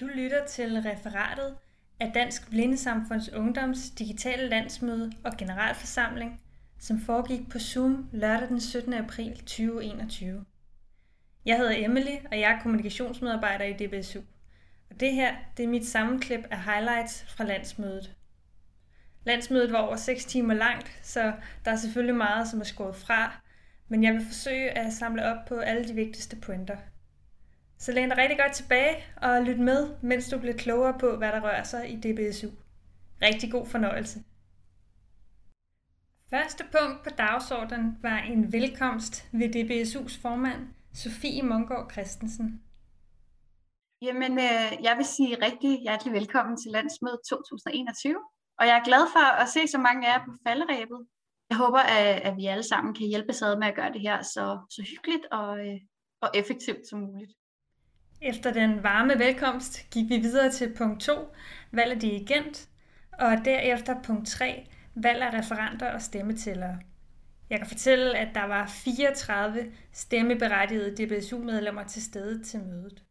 Du lytter til referatet af Dansk Blindesamfunds Ungdoms digitale landsmøde og generalforsamling, som foregik på Zoom lørdag den 17. april 2021. Jeg hedder Emily, og jeg er kommunikationsmedarbejder i DBSU. Og det her, det er mit sammenklip af highlights fra landsmødet. Landsmødet var over 6 timer langt, så der er selvfølgelig meget, som er skåret fra, men jeg vil forsøge at samle op på alle de vigtigste pointer – så læn dig rigtig godt tilbage og lyt med, mens du bliver klogere på, hvad der rører sig i DBSU. Rigtig god fornøjelse. Første punkt på dagsordenen var en velkomst ved DBSU's formand, Sofie Mongård Christensen. Jamen, øh, jeg vil sige rigtig hjertelig velkommen til landsmødet 2021. Og jeg er glad for at se så mange af jer på falderæbet. Jeg håber, at, at vi alle sammen kan hjælpe ad med at gøre det her så, så hyggeligt og, øh, og effektivt som muligt. Efter den varme velkomst gik vi videre til punkt 2, valg af dirigent, og derefter punkt 3, valg af referenter og stemmetællere. Jeg kan fortælle, at der var 34 stemmeberettigede DBSU-medlemmer til stede til mødet.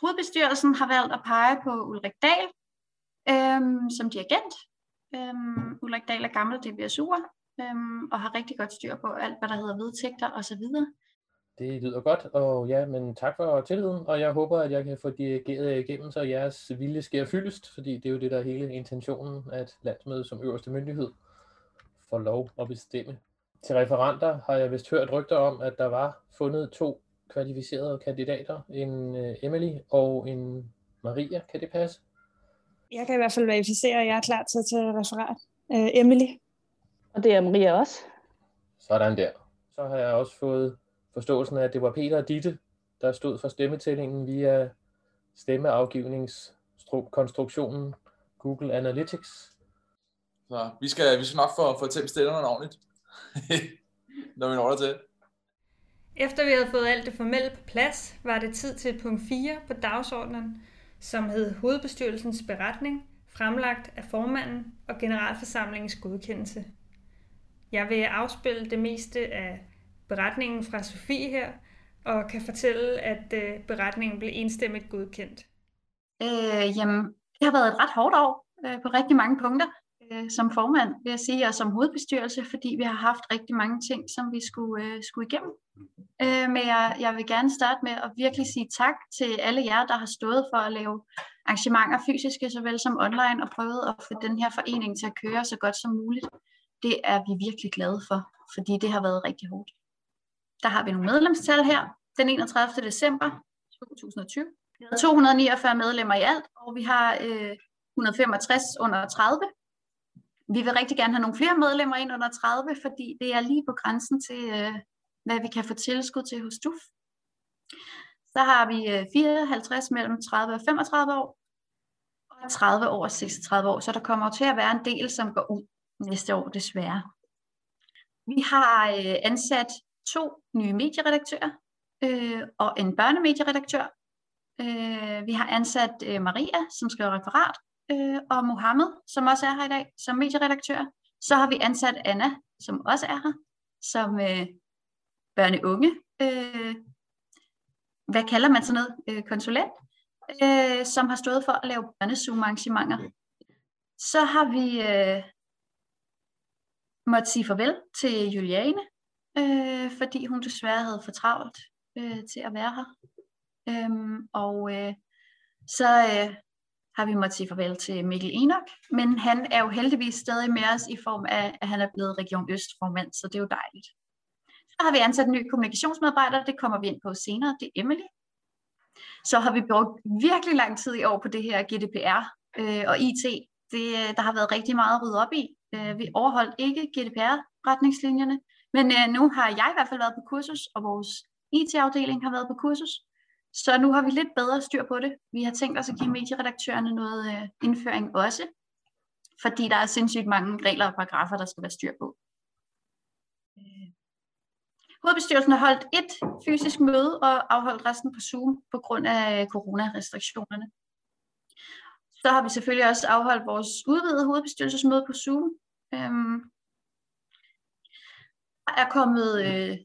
Hovedbestyrelsen har valgt at pege på Ulrik Dahl øhm, som dirigent. Øhm, Ulrik Dahl er gammel DBSU'er øhm, og har rigtig godt styr på alt, hvad der hedder vedtægter osv. Det lyder godt, og ja, men tak for tilliden, og jeg håber, at jeg kan få dirigeret igennem, så jeres vilje sker fyldest, fordi det er jo det, der er hele intentionen, at landsmødet som øverste myndighed får lov at bestemme. Til referenter har jeg vist hørt rygter om, at der var fundet to kvalificerede kandidater, en øh, Emily og en Maria. Kan det passe? Jeg kan i hvert fald verificere, at jeg er klar til at tage referat. Uh, Emily. Og det er Maria også. Sådan der. Så har jeg også fået forståelsen af, at det var Peter og Ditte, der stod for stemmetællingen via stemmeafgivningskonstruktionen Google Analytics. Så vi skal, vi skal nok få, få tæmt stillerne ordentligt, når vi når til. Efter vi havde fået alt det formelle på plads, var det tid til punkt 4 på dagsordenen, som hed Hovedbestyrelsens beretning, fremlagt af formanden og generalforsamlingens godkendelse. Jeg vil afspille det meste af beretningen fra Sofie her, og kan fortælle, at øh, beretningen blev enstemmigt godkendt. Øh, jamen, det har været et ret hårdt år øh, på rigtig mange punkter øh, som formand, vil jeg sige, og som hovedbestyrelse, fordi vi har haft rigtig mange ting, som vi skulle, øh, skulle igennem. Øh, men jeg, jeg vil gerne starte med at virkelig sige tak til alle jer, der har stået for at lave arrangementer fysiske såvel som online, og prøvet at få den her forening til at køre så godt som muligt. Det er vi virkelig glade for, fordi det har været rigtig hårdt. Der har vi nogle medlemstal her. Den 31. december 2020. Vi havde 249 medlemmer i alt, og vi har øh, 165 under 30. Vi vil rigtig gerne have nogle flere medlemmer ind under 30, fordi det er lige på grænsen til, øh, hvad vi kan få tilskud til hos DUF. Så har vi øh, 54 mellem 30 og 35 år, og 30 over 36 år, så der kommer til at være en del, som går ud næste år desværre. Vi har øh, ansat to nye medieredaktører øh, og en børnemedieredaktør. Øh, vi har ansat øh, Maria, som skriver referat, øh, og Mohammed, som også er her i dag, som medieredaktør. Så har vi ansat Anna, som også er her, som øh, børne-unge. Øh, hvad kalder man sådan noget? Øh, konsulent, øh, som har stået for at lave børnezoom-arrangementer. Så har vi øh, måtte sige farvel til Juliane, øh, fordi hun desværre havde for travlt øh, til at være her. Øhm, og øh, så øh, har vi måttet sige farvel til Mikkel Enoch, men han er jo heldigvis stadig med os i form af, at han er blevet Region Øst formand, så det er jo dejligt. Så har vi ansat en ny kommunikationsmedarbejder, det kommer vi ind på senere, det er Emily. Så har vi brugt virkelig lang tid i år på det her GDPR øh, og IT. Det, øh, der har været rigtig meget at rydde op i. Øh, vi overholdt ikke GDPR-retningslinjerne, men øh, nu har jeg i hvert fald været på kursus, og vores IT-afdeling har været på kursus. Så nu har vi lidt bedre styr på det. Vi har tænkt os at give medieredaktørerne noget øh, indføring også, fordi der er sindssygt mange regler og paragrafer, der skal være styr på. Øh, hovedbestyrelsen har holdt et fysisk møde og afholdt resten på Zoom på grund af øh, coronarestriktionerne. Så har vi selvfølgelig også afholdt vores udvidede hovedbestyrelsesmøde på Zoom. Øhm, er kommet øh,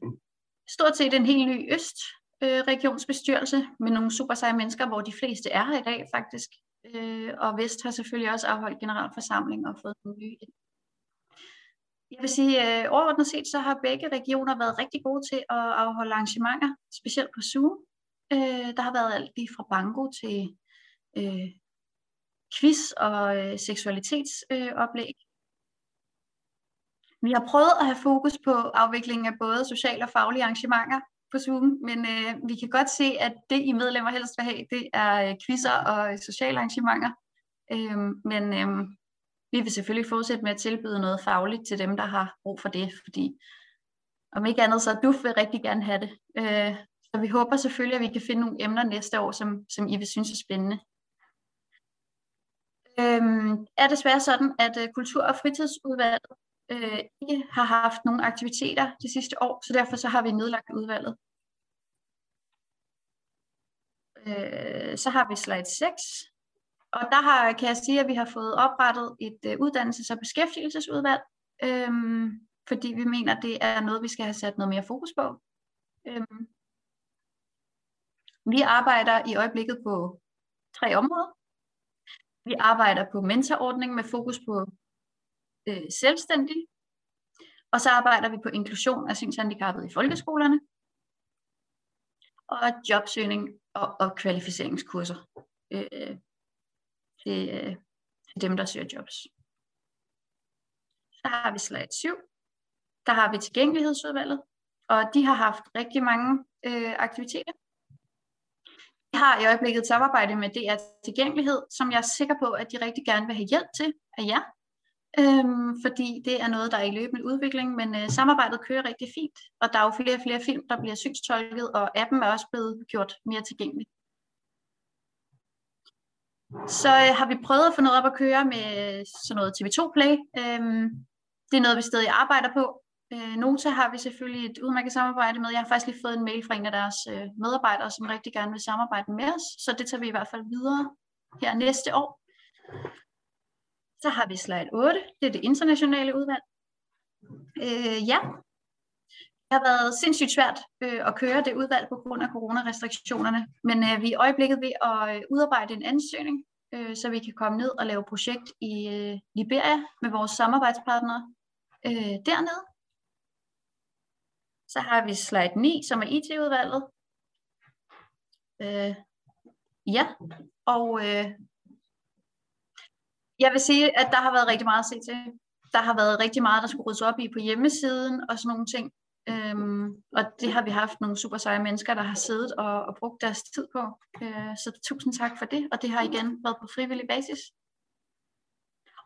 stort set en helt ny øst øh, regionsbestyrelse med nogle super seje mennesker, hvor de fleste er her i dag faktisk. Øh, og Vest har selvfølgelig også afholdt generalforsamling og fået nogle nye ind. Jeg vil sige, øh, overordnet set, så har begge regioner været rigtig gode til at afholde arrangementer, specielt på Zoom. Øh, der har været alt lige fra bango til øh, quiz og øh, seksualitetsoplæg. Øh, vi har prøvet at have fokus på afviklingen af både sociale og faglige arrangementer på Zoom, men øh, vi kan godt se, at det I medlemmer helst vil have, det er øh, quizzer og øh, sociale arrangementer. Øh, men øh, vi vil selvfølgelig fortsætte med at tilbyde noget fagligt til dem, der har brug for det, fordi om ikke andet, så du vil rigtig gerne have det. Øh, så vi håber selvfølgelig, at vi kan finde nogle emner næste år, som, som I vil synes er spændende. Øhm, er desværre sådan, at uh, Kultur- og Fritidsudvalget øh, ikke har haft nogen aktiviteter de sidste år, så derfor så har vi nedlagt udvalget. Øh, så har vi slide 6, og der har, kan jeg sige, at vi har fået oprettet et øh, uddannelses- og beskæftigelsesudvalg, øh, fordi vi mener, det er noget, vi skal have sat noget mere fokus på. Øh, vi arbejder i øjeblikket på tre områder. Vi arbejder på mentorordning med fokus på øh, selvstændig. Og så arbejder vi på inklusion af synshandicappede i folkeskolerne. Og jobsøgning og, og kvalificeringskurser øh, til, øh, til dem, der søger jobs. Så har vi slide 7. Der har vi tilgængelighedsudvalget, og de har haft rigtig mange øh, aktiviteter. Vi har i øjeblikket et samarbejde med DR Tilgængelighed, som jeg er sikker på, at de rigtig gerne vil have hjælp til af jer øhm, fordi det er noget, der er i løbende udvikling, men øh, samarbejdet kører rigtig fint, og der er jo flere og flere film, der bliver synstolket, og appen er også blevet gjort mere tilgængelig. Så øh, har vi prøvet at få noget op at køre med øh, sådan noget TV2 Play. Øhm, det er noget, vi stadig arbejder på. Øh, Nota har vi selvfølgelig et udmærket samarbejde med. Jeg har faktisk lige fået en mail fra en af deres øh, medarbejdere, som rigtig gerne vil samarbejde med os, så det tager vi i hvert fald videre her næste år. Så har vi slide 8, det er det internationale udvalg. Øh, ja, det har været sindssygt svært øh, at køre det udvalg på grund af coronarestriktionerne, men øh, vi er i øjeblikket ved at øh, udarbejde en ansøgning, øh, så vi kan komme ned og lave projekt i øh, Liberia med vores samarbejdspartnere øh, dernede. Så har vi slide 9, som er IT-udvalget. Øh, ja, og øh, jeg vil sige, at der har været rigtig meget at se til. Der har været rigtig meget, der skulle ryddes op i på hjemmesiden og sådan nogle ting. Øhm, og det har vi haft nogle super seje mennesker, der har siddet og, og brugt deres tid på. Øh, så tusind tak for det, og det har igen været på frivillig basis.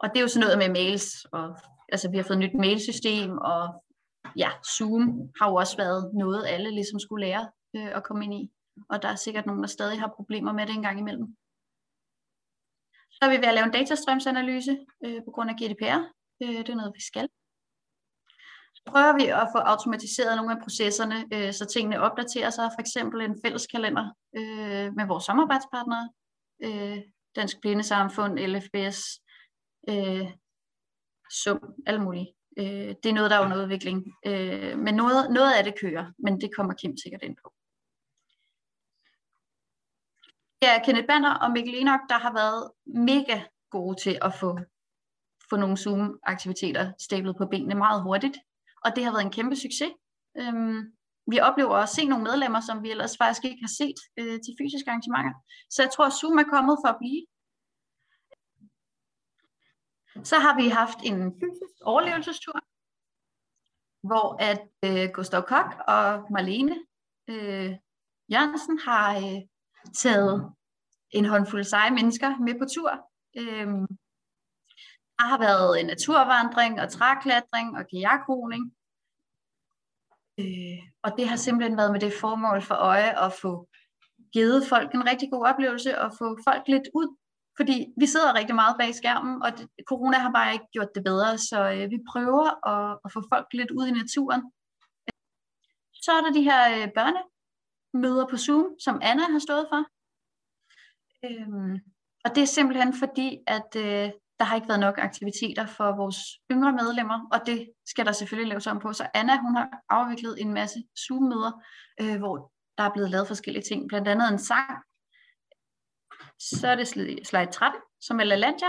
Og det er jo sådan noget med mails, og altså vi har fået et nyt mailsystem, og ja, Zoom har jo også været noget, alle ligesom skulle lære øh, at komme ind i. Og der er sikkert nogen, der stadig har problemer med det en gang imellem. Er vi ved at lave en datastrømsanalyse øh, på grund af GDPR. Øh, det er noget, vi skal. Så prøver vi at få automatiseret nogle af processerne, øh, så tingene opdaterer sig. For eksempel en fælles kalender øh, med vores samarbejdspartnere. Øh, Dansk Blindesamfund, LFBS, øh, SUM, alle mulige. Øh, det er noget, der er under udvikling. Øh, men noget, noget af det kører, men det kommer Kim sikkert ind på er Kenneth Banner og Mikkel Enoch, der har været mega gode til at få, få nogle Zoom-aktiviteter stablet på benene meget hurtigt. Og det har været en kæmpe succes. Øhm, vi oplever at se nogle medlemmer, som vi ellers faktisk ikke har set øh, til fysiske arrangementer. Så jeg tror, at Zoom er kommet for at blive. Så har vi haft en fysisk overlevelsestur, hvor at øh, Gustav Kok og Marlene øh, Jørgensen har øh, taget en håndfuld seje mennesker med på tur. Øhm, der har været naturvandring og træklatring og kajakroning. Øh, og det har simpelthen været med det formål for øje at få givet folk en rigtig god oplevelse og få folk lidt ud. Fordi vi sidder rigtig meget bag skærmen, og det, corona har bare ikke gjort det bedre, så øh, vi prøver at, at få folk lidt ud i naturen. Så er der de her øh, børne, møder på Zoom, som Anna har stået for. Øhm, og det er simpelthen fordi, at øh, der har ikke været nok aktiviteter for vores yngre medlemmer, og det skal der selvfølgelig laves om på. Så Anna, hun har afviklet en masse Zoom-møder, øh, hvor der er blevet lavet forskellige ting, blandt andet en sang. Så er det slide 13, som er LaLandia.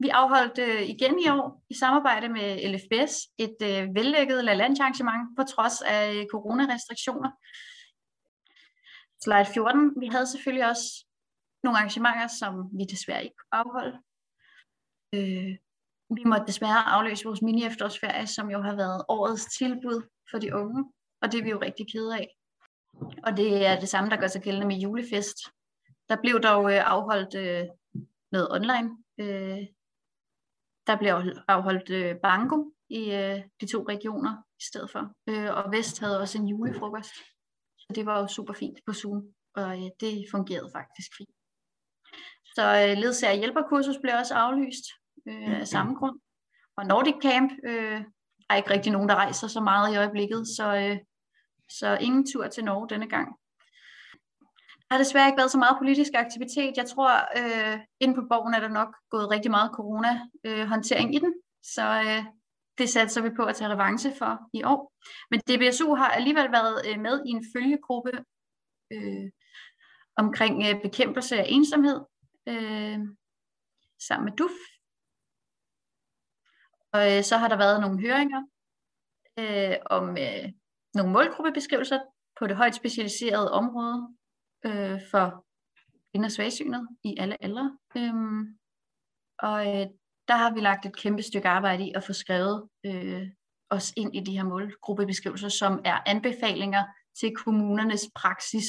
Vi afholdt øh, igen i år i samarbejde med LFBS et øh, vellykket LaLandia arrangement på trods af øh, coronarestriktioner. Slide 14. Vi havde selvfølgelig også nogle arrangementer, som vi desværre ikke kunne afholde. Øh, vi måtte desværre afløse vores mini-efterårsferie, som jo har været årets tilbud for de unge, og det er vi jo rigtig kede af. Og det er det samme, der gør sig gældende med julefest. Der blev dog øh, afholdt øh, noget online. Øh, der blev afholdt øh, bango i øh, de to regioner i stedet for. Øh, og Vest havde også en julefrokost. Det var jo super fint på Zoom, og øh, det fungerede faktisk fint. Så øh, ledsager hjælperkursus blev også aflyst øh, af samme grund. Og Nordic Camp øh, er ikke rigtig nogen, der rejser så meget i øjeblikket, så, øh, så ingen tur til Norge denne gang. Der har desværre ikke været så meget politisk aktivitet. Jeg tror, øh, inde på borgen er der nok gået rigtig meget corona-håndtering øh, i den, så øh, det satser vi på at tage revanche for i år. Men DBSU har alligevel været øh, med i en følgegruppe øh, omkring øh, bekæmpelse af ensomhed øh, sammen med DUF. Og øh, så har der været nogle høringer øh, om øh, nogle målgruppebeskrivelser på det højt specialiserede område øh, for ind- og svagsynet i alle aldre. Øhm, og øh, der har vi lagt et kæmpe stykke arbejde i at få skrevet øh, os ind i de her målgruppebeskrivelser, som er anbefalinger til kommunernes praksis,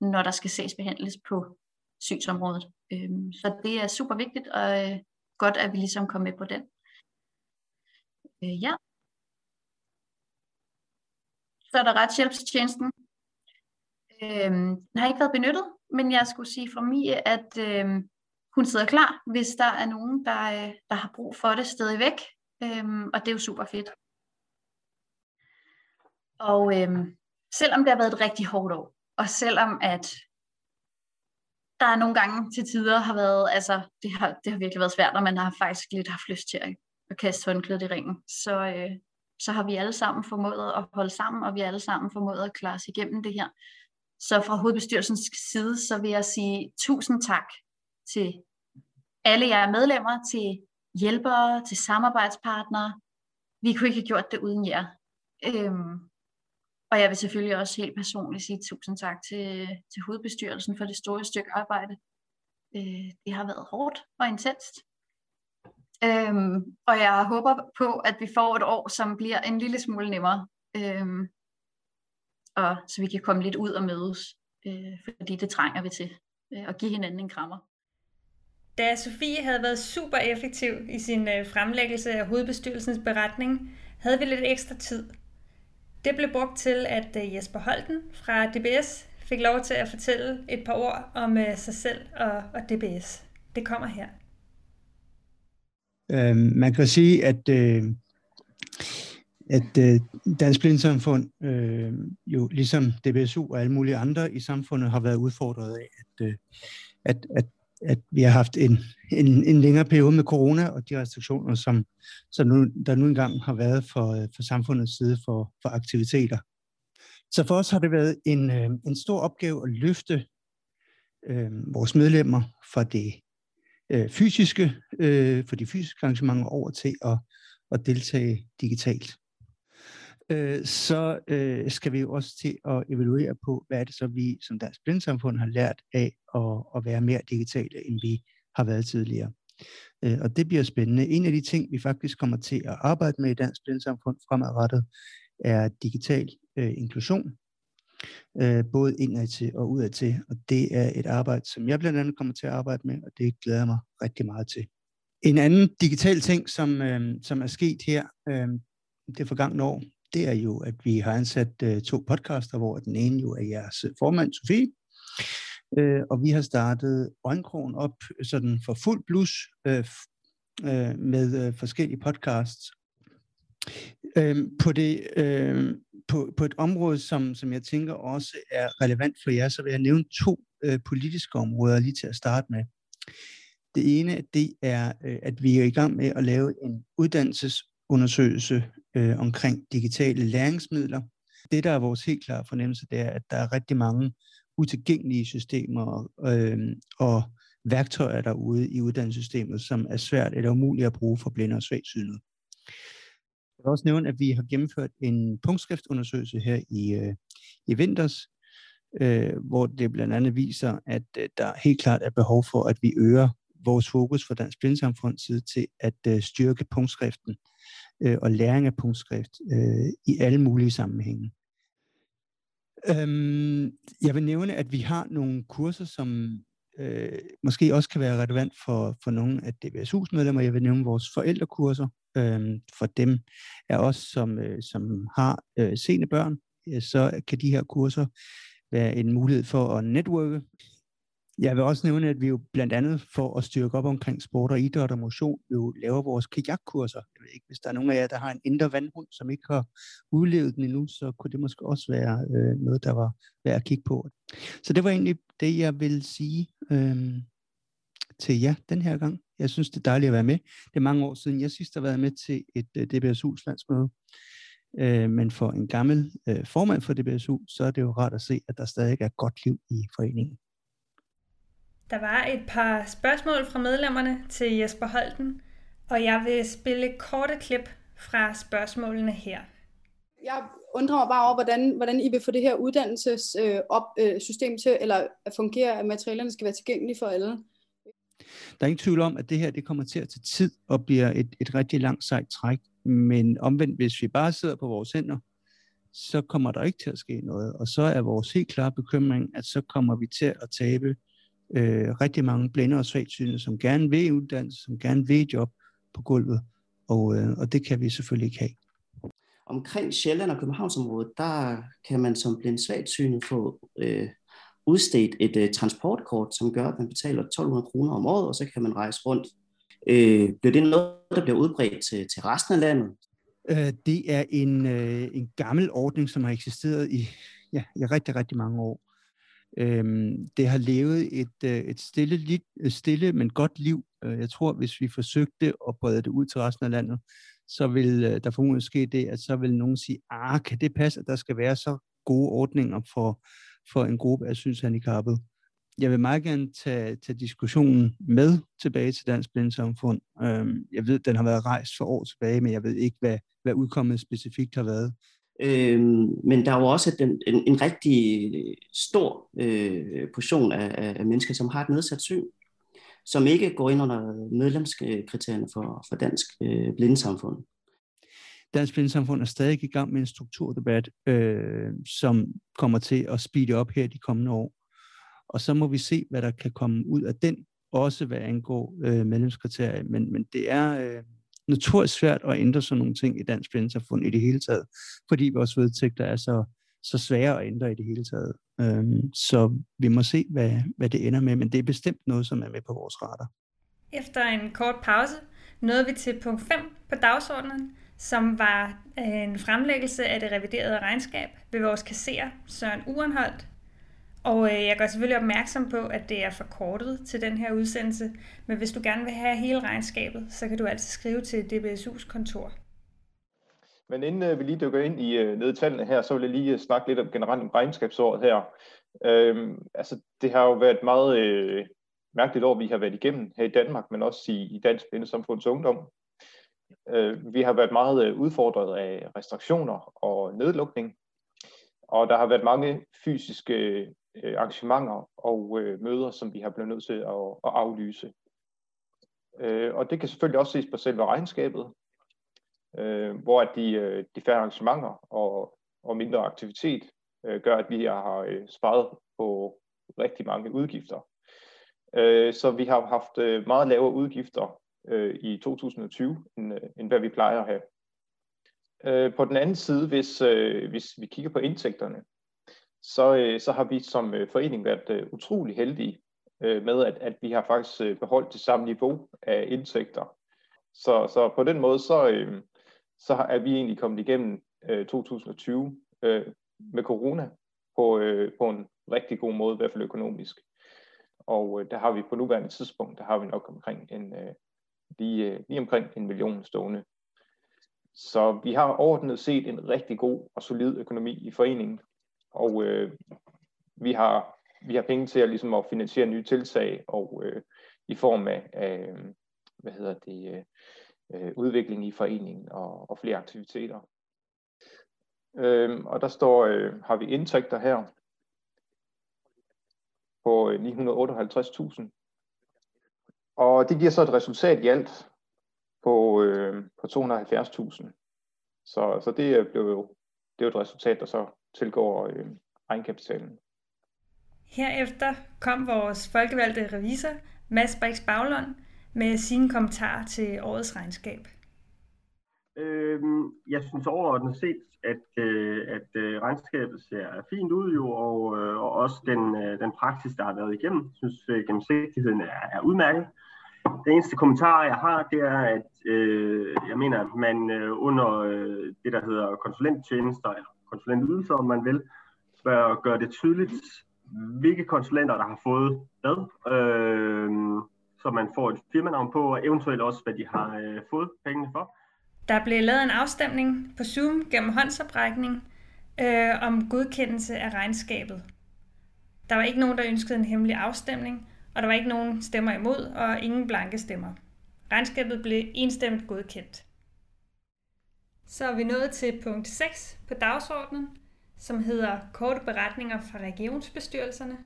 når der skal sagsbehandles på synsområdet. Øh, så det er super vigtigt, og øh, godt, at vi ligesom kom med på den. Øh, ja. Så er der retshjælpstjenesten. Øh, den har ikke været benyttet, men jeg skulle sige fra Mie, at øh, hun sidder klar, hvis der er nogen, der, øh, der har brug for det stadigvæk. Øhm, og det er jo super fedt. Og øhm, selvom det har været et rigtig hårdt år, og selvom at der er nogle gange til tider har været, altså det har, det har virkelig været svært, og man har faktisk lidt haft lyst til at, at kaste håndklædet i ringen, så, øh, så har vi alle sammen formået at holde sammen, og vi har alle sammen formået at klare os igennem det her. Så fra hovedbestyrelsens side, så vil jeg sige tusind tak til alle jer medlemmer, til hjælpere, til samarbejdspartnere. Vi kunne ikke have gjort det uden jer. Øhm, og jeg vil selvfølgelig også helt personligt sige tusind tak til, til hovedbestyrelsen for det store stykke arbejde. Øh, det har været hårdt og intenst. Øhm, og jeg håber på, at vi får et år, som bliver en lille smule nemmere. Øhm, og så vi kan komme lidt ud og mødes, øh, fordi det trænger vi til, øh, at give hinanden en krammer. Da Sofie havde været super effektiv i sin øh, fremlæggelse af hovedbestyrelsens beretning, havde vi lidt ekstra tid. Det blev brugt til, at øh, Jesper Holten fra DBS fik lov til at fortælle et par ord om øh, sig selv og, og DBS. Det kommer her. Øh, man kan sige, at øh, at øh, Dansk Blindsamfund øh, jo ligesom DBSU og alle mulige andre i samfundet har været udfordret af, at, øh, at, at, at vi har haft en, en, en længere periode med corona og de restriktioner, som, som nu, der nu engang har været for, for samfundets side for, for aktiviteter. Så for os har det været en, øh, en stor opgave at løfte øh, vores medlemmer fra det øh, fysiske, øh, for de fysiske arrangementer over til at, at deltage digitalt øh, så øh, skal vi jo også til at evaluere på, hvad er det så, vi som Dansk Blindsamfund har lært af at, at være mere digitale, end vi har været tidligere. Øh, og det bliver spændende. En af de ting, vi faktisk kommer til at arbejde med i Dansk Blindsamfund fremadrettet, er digital øh, inklusion, øh, både indad til og udad til. Og det er et arbejde, som jeg blandt andet kommer til at arbejde med, og det glæder jeg mig rigtig meget til. En anden digital ting, som, øh, som er sket her øh, det forgangne år, det er jo, at vi har ansat øh, to podcaster, hvor den ene jo er jeres øh, formand, Sofie, øh, og vi har startet Øjenkrogen op øh, sådan for fuld blus øh, øh, med øh, forskellige podcasts. Øh, på, det, øh, på, på et område, som, som jeg tænker også er relevant for jer, så vil jeg nævne to øh, politiske områder lige til at starte med. Det ene, det er, øh, at vi er i gang med at lave en uddannelsesundersøgelse øh, omkring digitale læringsmidler Det, der er vores helt klare fornemmelse, det er, at der er rigtig mange utilgængelige systemer øh, og værktøjer derude i uddannelsessystemet, som er svært eller umuligt at bruge for blinde og svagsynede. Jeg vil også nævne, at vi har gennemført en punktskriftundersøgelse her i, øh, i vinters, øh, hvor det blandt andet viser, at øh, der helt klart er behov for, at vi øger vores fokus for Dansk Blindesamfunds side til at øh, styrke punktskriften øh, og læring af punktskrift øh, i alle mulige sammenhænge. Øhm, jeg vil nævne, at vi har nogle kurser, som øh, måske også kan være relevant for, for nogle af DBSU's medlemmer. Jeg vil nævne vores forældrekurser. Øh, for dem er os, som, øh, som har øh, sene børn, øh, så kan de her kurser være en mulighed for at netværke. Jeg vil også nævne, at vi jo blandt andet for at styrke op omkring sport og idræt og motion, jo laver vores kajakkurser. Jeg ved ikke, hvis der er nogen af jer, der har en indre vandhund, som ikke har udlevet den endnu, så kunne det måske også være øh, noget, der var værd at kigge på. Så det var egentlig det, jeg vil sige øh, til jer den her gang. Jeg synes, det er dejligt at være med. Det er mange år siden, jeg sidst har været med til et øh, DBSU's landsmøde. Øh, men for en gammel øh, formand for DBSU, så er det jo rart at se, at der stadig er godt liv i foreningen. Der var et par spørgsmål fra medlemmerne til Jesper Holten, og jeg vil spille korte klip fra spørgsmålene her. Jeg undrer mig bare over, hvordan, hvordan I vil få det her uddannelsessystem til, eller at fungere, at materialerne skal være tilgængelige for alle. Der er ingen tvivl om, at det her det kommer til at tage tid og bliver et, et rigtig langt sejt træk. Men omvendt, hvis vi bare sidder på vores hænder, så kommer der ikke til at ske noget. Og så er vores helt klare bekymring, at så kommer vi til at tabe øh, rigtig mange blinde og svagsynede, som gerne vil uddannelse, som gerne vil job på gulvet. Og, øh, og det kan vi selvfølgelig ikke have. Omkring Sjælland og Københavnsområdet, der kan man som blind svagsynet få øh, udstedt et uh, transportkort, som gør, at man betaler 1200 kroner om året, og så kan man rejse rundt. Øh, bliver det noget, der bliver udbredt til, til resten af landet? Øh, det er en, øh, en gammel ordning, som har eksisteret i, ja, i rigtig, rigtig mange år. Øh, det har levet et, øh, et stille, øh, stille, men godt liv. Øh, jeg tror, hvis vi forsøgte at brede det ud til resten af landet, så vil øh, der formodentlig ske det, at så vil nogen sige, ah, kan det passe, at der skal være så gode ordninger for, for en gruppe af synshandicappede. Jeg vil meget gerne tage, tage diskussionen med tilbage til Dansk Blindesamfund. Øhm, jeg ved, den har været rejst for år tilbage, men jeg ved ikke, hvad, hvad udkommet specifikt har været. Øh, men der er jo også en, en, en rigtig stor øh, portion af, af mennesker, som har et nedsat syn, som ikke går ind under medlemskriterierne for, for Dansk øh, Blindesamfund. Dansk Blindesamfund er stadig i gang med en strukturdebat, øh, som kommer til at speede op her de kommende år. Og så må vi se, hvad der kan komme ud af den, også hvad angår øh, medlemskriterier. Men, men det er øh, notorisk svært at ændre sådan nogle ting i Dansk Blindesamfund i det hele taget, fordi vores vedtægter er så, så svære at ændre i det hele taget. Øhm, så vi må se, hvad, hvad det ender med, men det er bestemt noget, som er med på vores radar. Efter en kort pause nåede vi til punkt 5 på dagsordenen, som var øh, en fremlæggelse af det reviderede regnskab ved vores kasserer Søren Urenholdt. Og øh, jeg gør selvfølgelig opmærksom på, at det er forkortet til den her udsendelse, men hvis du gerne vil have hele regnskabet, så kan du altid skrive til DBSU's kontor. Men inden øh, vi lige dykker ind i øh, nedtallene her, så vil jeg lige øh, snakke lidt om generelt om regnskabsåret her. Øhm, altså, det har jo været et meget øh, mærkeligt år, vi har været igennem her i Danmark, men også i, i Dansk Blindesamfunds Ungdom. Øh, vi har været meget øh, udfordret af restriktioner og nedlukning, og der har været mange fysiske øh, øh, arrangementer og øh, møder, som vi har blevet nødt til at, at aflyse. Øh, og det kan selvfølgelig også ses på selve regnskabet, øh, hvor at de, de færre arrangementer og, og mindre aktivitet gør, at vi har sparet på rigtig mange udgifter. Så vi har haft meget lavere udgifter øh, i 2020, end, øh, end hvad vi plejer at have. Øh, på den anden side, hvis, øh, hvis vi kigger på indtægterne, så, øh, så har vi som øh, forening været øh, utrolig heldige øh, med, at, at vi har faktisk øh, beholdt det samme niveau af indtægter. Så, så på den måde, så, øh, så er vi egentlig kommet igennem øh, 2020 øh, med corona på, øh, på en rigtig god måde, i hvert fald økonomisk. Og øh, der har vi på nuværende tidspunkt, der har vi nok omkring en, øh, lige, øh, lige omkring en million stående. så vi har ordnet set en rigtig god og solid økonomi i foreningen, og øh, vi har vi har penge til at ligesom at finansiere nye tiltag og øh, i form af, af hvad hedder det øh, øh udvikling i foreningen og, og flere aktiviteter. Øh, og der står øh, har vi indtægter her på øh, 958.000. Og det giver så et resultat i alt på, øh, på 270.000. Så, så det blev jo det er jo et resultat, der så tilgår øh, egenkapitalen. Herefter kom vores folkevalgte revisor, Mads Brix Baglund, med sine kommentarer til årets regnskab. Øhm, jeg synes overordnet set, at, øh, at øh, regnskabet ser fint ud jo, og, øh, og også den, øh, den praksis, der har været igennem. Jeg synes, øh, gennemsigtigheden er, er udmærket. Det eneste kommentar, jeg har, det er, at øh, jeg mener, at man øh, under øh, det, der hedder konsulenttjenester, eller konsulentydelser, om man vil, bør gøre det tydeligt, hvilke konsulenter, der har fået hvad, øh, så man får et firmanavn på, og eventuelt også, hvad de har øh, fået pengene for. Der blev lavet en afstemning på Zoom gennem håndsoprækning øh, om godkendelse af regnskabet. Der var ikke nogen, der ønskede en hemmelig afstemning, og der var ikke nogen stemmer imod, og ingen blanke stemmer. Regnskabet blev enstemt godkendt. Så er vi nået til punkt 6 på dagsordenen, som hedder korte beretninger fra regionsbestyrelserne.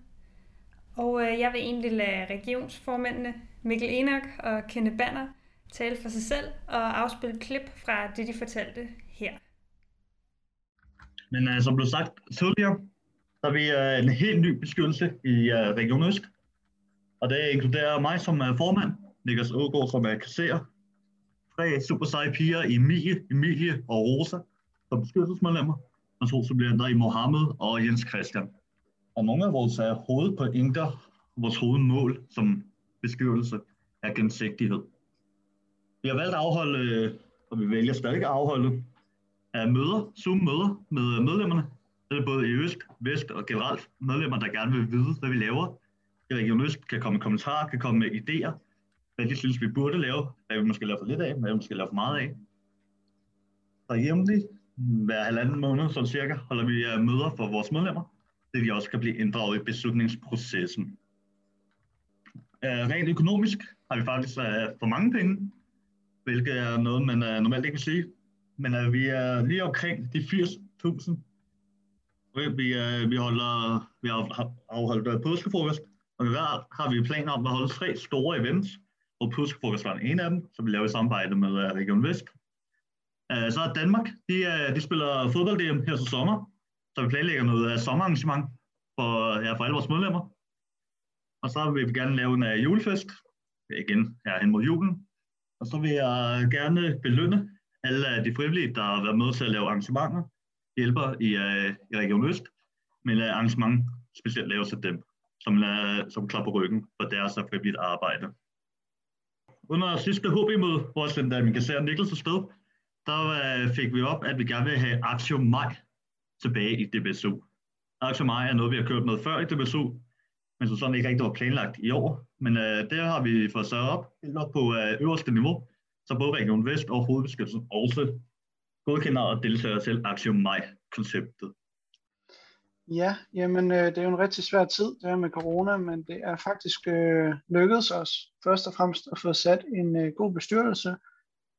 Og øh, jeg vil egentlig lade regionsformændene Mikkel Enak og Kenne Banner tale for sig selv og afspille klip fra det, de fortalte her. Men uh, som blev sagt tidligere, så er vi uh, en helt ny beskyttelse i uh, Region Øst. Og det inkluderer mig som uh, formand, Niklas Ågaard som er kasserer, tre super seje piger, Emilie, Emilie og Rosa, som beskyttelsesmedlemmer, og to suppleanter i Mohammed og Jens Christian. Og nogle af vores øh, uh, hovedpointer, vores hovedmål som beskyttelse, er gennemsigtighed. Vi har valgt at afholde, øh, og vi vælger stadig at afholde, af møder, Zoom-møder med øh, medlemmerne. Det er både i Øst, Vest og generelt medlemmer, der gerne vil vide, hvad vi laver. I Region Øst kan komme med kommentarer, kan komme med idéer, hvad de synes, vi burde lave, hvad vi måske laver for lidt af, hvad vi måske laver for meget af. Så jævnligt, hver halvanden måned, sådan cirka, holder vi øh, møder for vores medlemmer, det de også kan blive inddraget i beslutningsprocessen. Uh, rent økonomisk har vi faktisk uh, for mange penge hvilket er noget, man uh, normalt ikke vil sige. Men uh, vi er lige omkring de 80.000. Vi, uh, vi, holder, vi har afholdt uh, påskefrokost, og hver har vi planer om at holde tre store events, og påskefrokost var en af dem, som vi lavede i samarbejde med øh, Region Vest. Uh, så er Danmark, de, øh, de spiller fodbold her til sommer, så vi planlægger noget sommerarrangement for, ja, for alle vores medlemmer. Og så vil vi gerne lave en uh, julefest, igen her hen mod julen, og så vil jeg gerne belønne alle de frivillige, der har været med til at lave arrangementer, hjælper i, uh, i Region Øst, men uh, arrangement specielt laves af dem, som, uh, som klapper ryggen for deres frivilligt arbejde. Under sidste HB-møde, hvor jeg sendte min kasserer Niklas sted, der øh, fik vi op, at vi gerne vil have Aktion Maj tilbage i DBSU. Aktion Maj er noget, vi har kørt med før i DBSU, men som sådan ikke rigtig var planlagt i år. Men øh, der har vi fået sat op, helt op på øh, øverste niveau, så både Region Vest og Hovedbeskyttelsen også godkender og deltager til Aktion Maj-konceptet. Ja, jamen øh, det er jo en rigtig svær tid, det her med corona, men det er faktisk øh, lykkedes os først og fremmest at få sat en øh, god bestyrelse,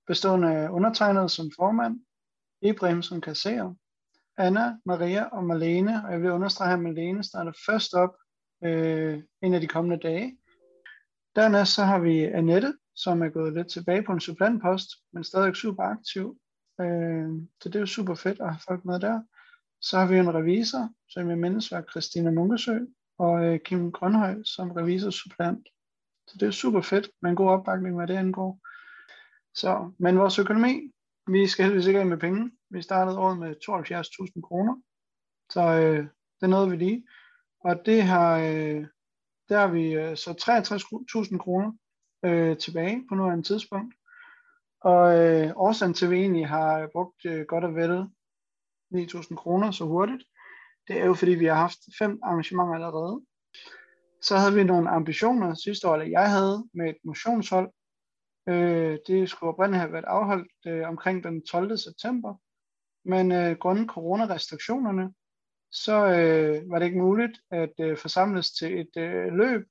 bestående af undertegnet som formand, Ibrahim som kasserer, Anna, Maria og Malene, og jeg vil understrege, at Malene starter først op øh, en af de kommende dage. Dernæst så har vi Annette, som er gået lidt tilbage på en supplantpost, men stadig super aktiv. Øh, så det er jo super fedt at have folk med der. Så har vi en revisor, som jeg mindes var Christina Munkesø, og øh, Kim Grønhøj som revisorsupplant. Så det er super fedt med en god opbakning, hvad det angår. Så, men vores økonomi, vi skal heldigvis ikke af med penge. Vi startede året med 72.000 kroner, så øh, det nåede vi lige. Og det har, øh, der har vi øh, så 63.000 kroner øh, tilbage på nuværende tidspunkt. Og øh, årsagen til, at vi egentlig har brugt øh, godt og vel 9.000 kroner så hurtigt, det er jo fordi, vi har haft fem arrangementer allerede. Så havde vi nogle ambitioner sidste år, eller jeg havde med et motionshold, Øh, det skulle oprindeligt have været afholdt øh, omkring den 12. september, men øh, grundet coronarestriktionerne, så øh, var det ikke muligt at øh, forsamles til et øh, løb.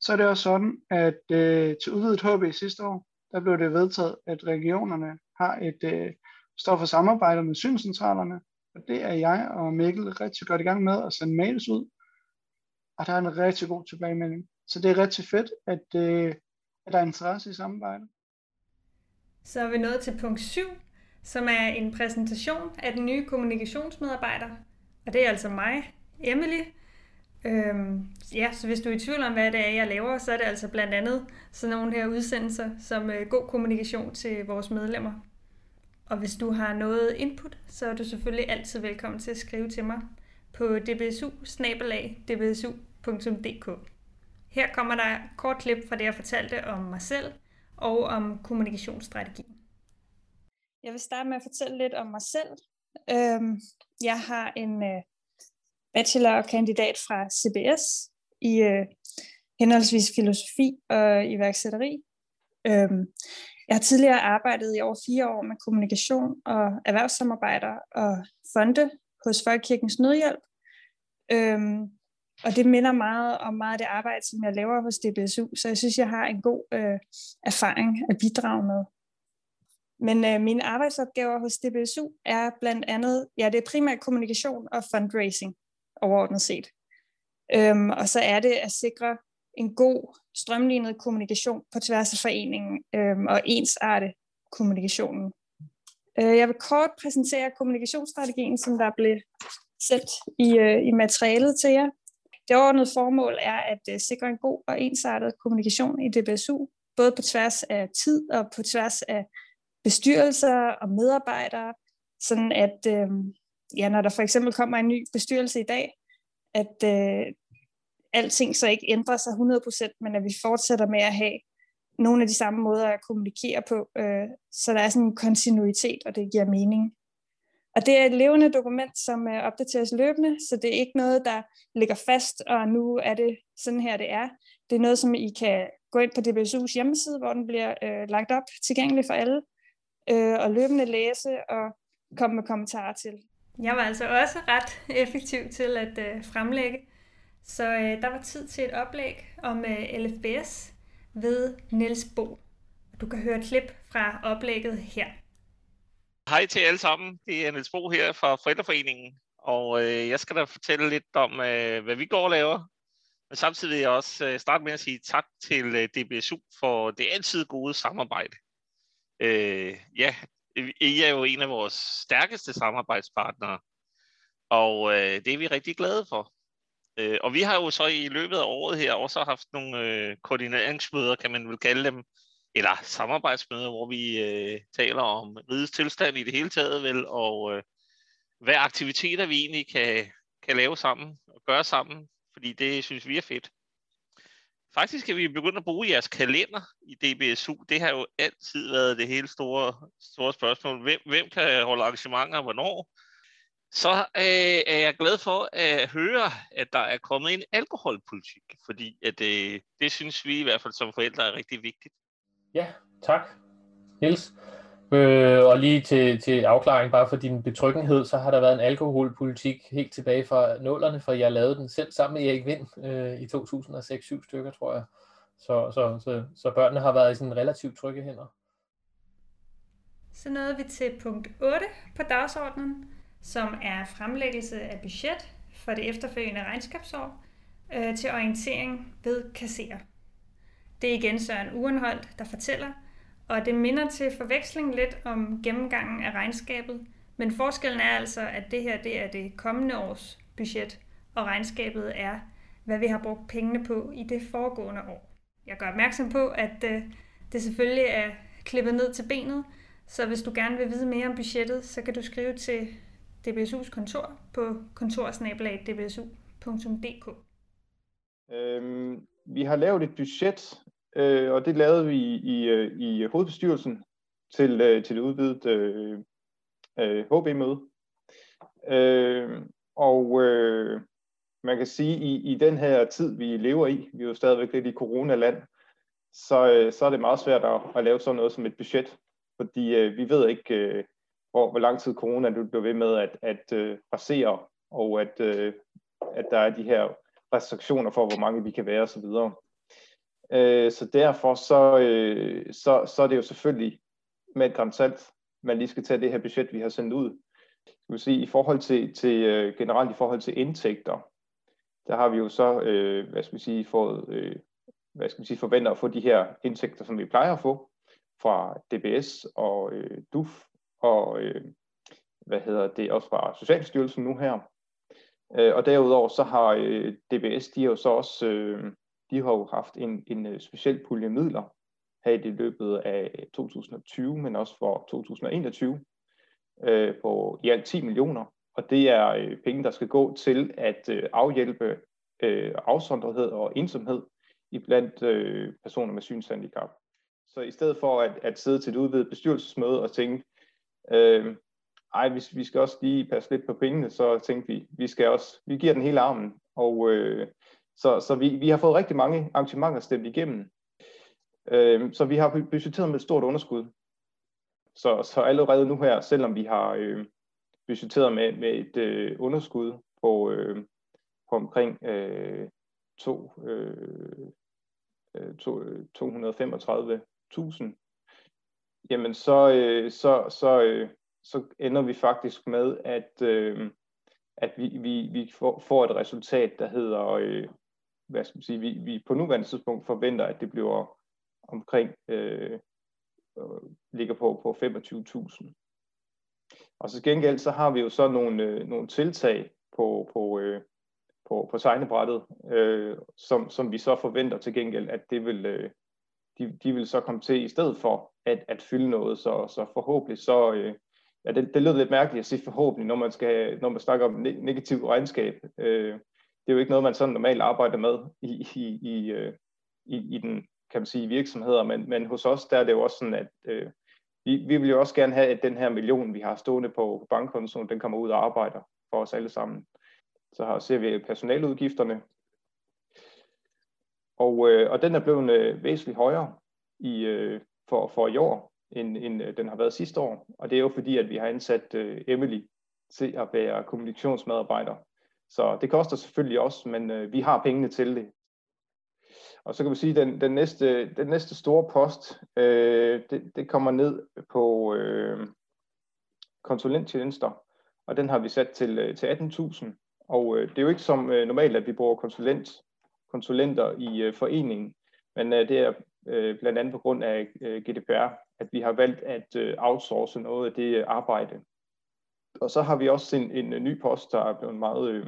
Så er det også sådan, at øh, til udvidet HB sidste år, der blev det vedtaget, at regionerne har et øh, står for samarbejder med syncentralerne, og det er jeg og Mikkel rigtig godt i gang med at sende mails ud, og der er en rigtig god tilbagemelding. Så det er rigtig fedt, at, øh, at der er interesse i samarbejdet. Så er vi nået til punkt 7, som er en præsentation af den nye kommunikationsmedarbejder. Og det er altså mig, Emily. Øhm, ja, så hvis du er i tvivl om, hvad det er, jeg laver, så er det altså blandt andet sådan nogle her udsendelser som øh, god kommunikation til vores medlemmer. Og hvis du har noget input, så er du selvfølgelig altid velkommen til at skrive til mig på dbsu Her kommer der et kort klip fra det, jeg fortalte om mig selv og om kommunikationsstrategi. Jeg vil starte med at fortælle lidt om mig selv. Øhm, jeg har en øh, bachelor og kandidat fra CBS i øh, henholdsvis filosofi og iværksætteri. Øhm, jeg har tidligere arbejdet i over fire år med kommunikation og erhvervssamarbejder og fonde hos Folkekirkens Nødhjælp. Øhm, og det minder meget om meget af det arbejde, som jeg laver hos DBSU, så jeg synes, jeg har en god øh, erfaring at bidrage med. Men øh, mine arbejdsopgaver hos DBSU er blandt andet, ja, det er primært kommunikation og fundraising overordnet set. Øhm, og så er det at sikre en god strømlignet kommunikation på tværs af foreningen øh, og ensarte kommunikationen. Øh, jeg vil kort præsentere kommunikationsstrategien, som der blev sendt i, øh, i materialet til jer. Det overordnede formål er at øh, sikre en god og ensartet kommunikation i DBSU, både på tværs af tid og på tværs af bestyrelser og medarbejdere, sådan at øh, ja, når der for eksempel kommer en ny bestyrelse i dag, at øh, alting så ikke ændrer sig 100%, men at vi fortsætter med at have nogle af de samme måder at kommunikere på, øh, så der er sådan en kontinuitet, og det giver mening. Og det er et levende dokument, som øh, opdateres løbende, så det er ikke noget, der ligger fast, og nu er det sådan her, det er. Det er noget, som I kan gå ind på DBSU's hjemmeside, hvor den bliver øh, lagt op tilgængelig for alle, øh, og løbende læse og komme med kommentarer til. Jeg var altså også ret effektiv til at øh, fremlægge så øh, der var tid til et oplæg om øh, LFBS ved Niels Bo. Du kan høre et klip fra oplægget her. Hej til alle sammen. Det er Niels Bo her fra Forældreforeningen. Og øh, jeg skal da fortælle lidt om, øh, hvad vi går og laver. Men samtidig vil jeg også øh, starte med at sige tak til øh, DBSU for det altid gode samarbejde. Øh, ja, I er jo en af vores stærkeste samarbejdspartnere, og øh, det er vi rigtig glade for. Øh, og vi har jo så i løbet af året her også haft nogle øh, koordineringsmøder, kan man vel kalde dem, eller samarbejdsmøder, hvor vi øh, taler om rigets tilstand i det hele taget, vel, og øh, hvad aktiviteter vi egentlig kan, kan lave sammen og gøre sammen, fordi det synes vi er fedt. Faktisk kan vi begynde at bruge jeres kalender i DBSU. Det har jo altid været det hele store, store spørgsmål. Hvem, hvem kan holde arrangementer hvornår? Så øh, er jeg glad for at høre, at der er kommet en alkoholpolitik, fordi at, øh, det synes vi i hvert fald som forældre er rigtig vigtigt. Ja, tak, Niels. Øh, og lige til, til afklaring, bare for din betrykkenhed, så har der været en alkoholpolitik helt tilbage fra nullerne, for jeg lavede den selv sammen med Erik Vind øh, i 2006-7 stykker, tror jeg. Så, så, så, så børnene har været i sådan relativt trygge hænder. Så nåede vi til punkt 8 på dagsordenen, som er fremlæggelse af budget for det efterfølgende regnskabsår øh, til orientering ved kasserer. Det er igen Søren Urenholdt, der fortæller, og det minder til forveksling lidt om gennemgangen af regnskabet, men forskellen er altså, at det her det er det kommende års budget, og regnskabet er, hvad vi har brugt pengene på i det foregående år. Jeg gør opmærksom på, at øh, det selvfølgelig er klippet ned til benet, så hvis du gerne vil vide mere om budgettet, så kan du skrive til DBSU's kontor på kontorsnabelag.dbsu.dk. Øhm, vi har lavet et budget, øh, og det lavede vi i, i, i hovedbestyrelsen til, øh, til det udvidet øh, øh, HB-møde. Øh, og øh, man kan sige, i, i den her tid, vi lever i, vi er jo stadigvæk lidt i coronaland, så, øh, så er det meget svært at, at lave sådan noget som et budget, fordi øh, vi ved ikke, øh, hvor, hvor lang tid corona du bliver ved med at, at øh, rasere, og at, øh, at der er de her restriktioner for, hvor mange vi kan være osv. Øh, så derfor så, øh, så, så er det jo selvfølgelig med et gram salt, man lige skal tage det her budget, vi har sendt ud. Skal vi sige, i forhold til, til øh, generelt i forhold til indtægter, der har vi jo så, øh, hvad skal vi sige, fået, øh, hvad skal vi sige, forventer at få de her indtægter, som vi plejer at få fra DBS og øh, DUF og øh, hvad hedder det også fra Socialstyrelsen nu her. Øh, og derudover så har øh, DBS, de har jo så også, øh, de har jo haft en, en øh, speciel pulje midler her i det løbet af 2020, men også for 2021 øh, på i alt 10 millioner. Og det er øh, penge, der skal gå til at øh, afhjælpe øh, afsondrethed og ensomhed i blandt øh, personer med synshandicap. Så i stedet for at, at sidde til et udvidet bestyrelsesmøde og tænke, øh, ej, vi, vi skal også lige passe lidt på pengene, så tænkte vi, vi skal også, vi giver den hele armen. Og øh, så, så vi, vi har fået rigtig mange arrangementer stemt igennem. Øh, så vi har budgetteret med et stort underskud. Så, så allerede nu her, selvom vi har øh, budgetteret med, med et øh, underskud på, øh, på omkring øh, to, øh, øh to, øh, 235.000, jamen så, øh, så, så, øh, så ender vi faktisk med, at, øh, at vi, vi, vi får, får et resultat, der hedder, øh, hvad skal man sige, vi, vi på nuværende tidspunkt forventer, at det bliver omkring, øh, øh, ligger på, på 25.000. Og så gengæld, så har vi jo så nogle, øh, nogle tiltag på, på, øh, på, på tegnebrættet, øh, som, som vi så forventer til gengæld, at det vil, øh, de, de vil så komme til i stedet for at, at fylde noget, så, så forhåbentlig så, øh, ja, det, det lyder lidt mærkeligt at sige forhåbentlig, når man, skal, når man snakker om ne- negativ regnskab. Øh, det er jo ikke noget, man sådan normalt arbejder med i, i, i, øh, i, i den, kan man sige, virksomheder, men, men hos os, der er det jo også sådan, at øh, vi, vi vil jo også gerne have, at den her million, vi har stående på bankkontoen, den kommer ud og arbejder for os alle sammen. Så her ser vi personaludgifterne, og, øh, og den er blevet øh, væsentligt højere i, øh, for, for i år, end, end øh, den har været sidste år. Og det er jo fordi, at vi har ansat øh, Emily til at være kommunikationsmedarbejder. Så det koster selvfølgelig også, men øh, vi har pengene til det. Og så kan vi sige, at den, den, næste, den næste store post, øh, det, det kommer ned på øh, konsulenttjenester, og den har vi sat til, øh, til 18.000. Og øh, det er jo ikke som øh, normalt, at vi bruger konsulent, konsulenter i øh, foreningen, men øh, det er øh, blandt andet på grund af øh, GDPR, at vi har valgt at øh, outsource noget af det øh, arbejde. Og så har vi også en, en, en ny post, der er blevet meget, øh,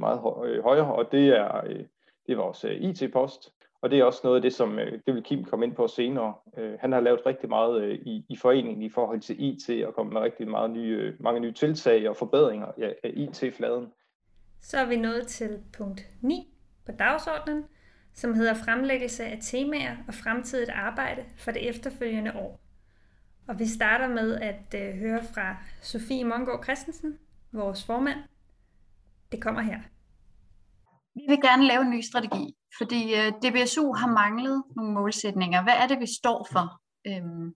meget øh, højere, og det er, øh, det er vores øh, IT-post. Og det er også noget af det, som øh, det vil Kim komme ind på senere. Øh, han har lavet rigtig meget øh, i, i foreningen i forhold til IT og kommet med rigtig meget nye, øh, mange nye tiltag og forbedringer ja, af IT-fladen. Så er vi nået til punkt 9 på dagsordenen, som hedder fremlæggelse af temaer og fremtidigt arbejde for det efterfølgende år. Og vi starter med at øh, høre fra Sofie Mongård Christensen, vores formand. Det kommer her. Vi vil gerne lave en ny strategi, fordi øh, DBSU har manglet nogle målsætninger. Hvad er det, vi står for? Øhm,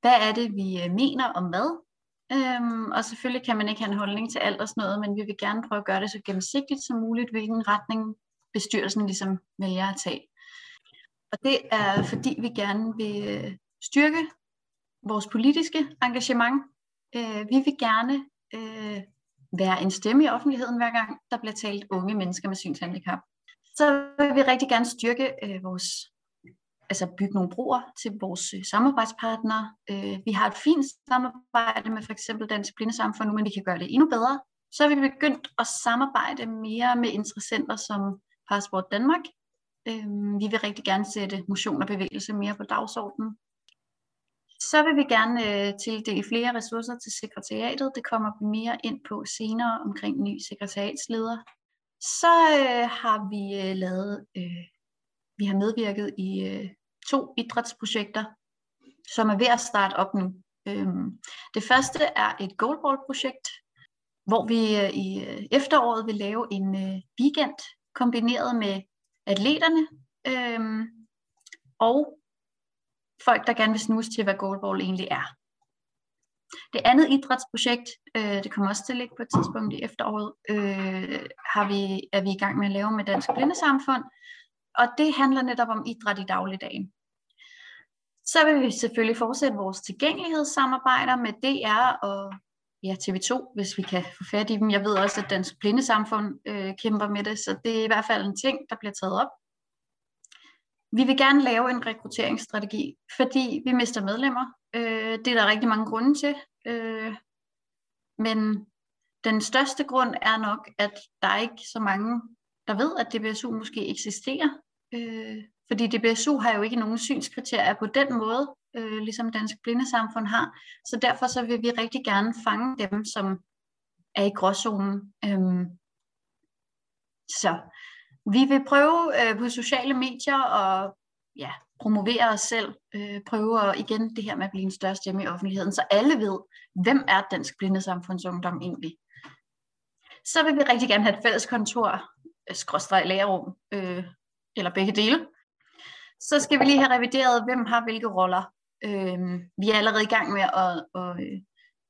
hvad er det, vi øh, mener om hvad? Øhm, og selvfølgelig kan man ikke have en holdning til alt og sådan noget, men vi vil gerne prøve at gøre det så gennemsigtigt som muligt, hvilken retning bestyrelsen ligesom vælger at tage. Og det er fordi, vi gerne vil øh, styrke vores politiske engagement. Øh, vi vil gerne øh, være en stemme i offentligheden hver gang, der bliver talt unge mennesker med synshandicap. Så vil vi rigtig gerne styrke øh, vores, altså bygge nogle broer til vores øh, samarbejdspartnere. Øh, vi har et fint samarbejde med for eksempel Dansk Blindesamfund nu, men vi kan gøre det endnu bedre. Så er vi begyndt at samarbejde mere med interessenter som Passport Danmark. Øh, vi vil rigtig gerne sætte motion og bevægelse mere på dagsordenen. Så vil vi gerne øh, tildele flere ressourcer til sekretariatet. Det kommer vi mere ind på senere omkring ny sekretariatsleder. Så øh, har vi øh, lavet, øh, vi har medvirket i øh, to idrætsprojekter, som er ved at starte op nu. Øhm, det første er et goalball-projekt, hvor vi øh, i øh, efteråret vil lave en øh, weekend kombineret med atleterne. Øhm, og folk, der gerne vil snuse til, hvad goalball egentlig er. Det andet idrætsprojekt, øh, det kommer også til at ligge på et tidspunkt i efteråret, øh, har vi, er vi i gang med at lave med Dansk Blindesamfund, og det handler netop om idræt i dagligdagen. Så vil vi selvfølgelig fortsætte vores tilgængelighedssamarbejder med DR og ja, TV2, hvis vi kan få fat i dem. Jeg ved også, at Dansk Blindesamfund øh, kæmper med det, så det er i hvert fald en ting, der bliver taget op. Vi vil gerne lave en rekrutteringsstrategi, fordi vi mister medlemmer. Øh, det er der rigtig mange grunde til. Øh, men den største grund er nok, at der er ikke så mange, der ved, at DBSU måske eksisterer. Øh, fordi DBSU har jo ikke nogen synskriterier på den måde, øh, ligesom Dansk Blindesamfund har. Så derfor så vil vi rigtig gerne fange dem, som er i gråzonen. Øhm, så vi vil prøve øh, på sociale medier at ja, promovere os selv, øh, prøve at, igen det her med at blive en større stemme i offentligheden, så alle ved, hvem er Dansk Blindesamfundsungdom egentlig. Så vil vi rigtig gerne have et fælles kontor, øh, skråstrej lærerum, øh, eller begge dele. Så skal vi lige have revideret, hvem har hvilke roller. Øh, vi er allerede i gang med at, at, at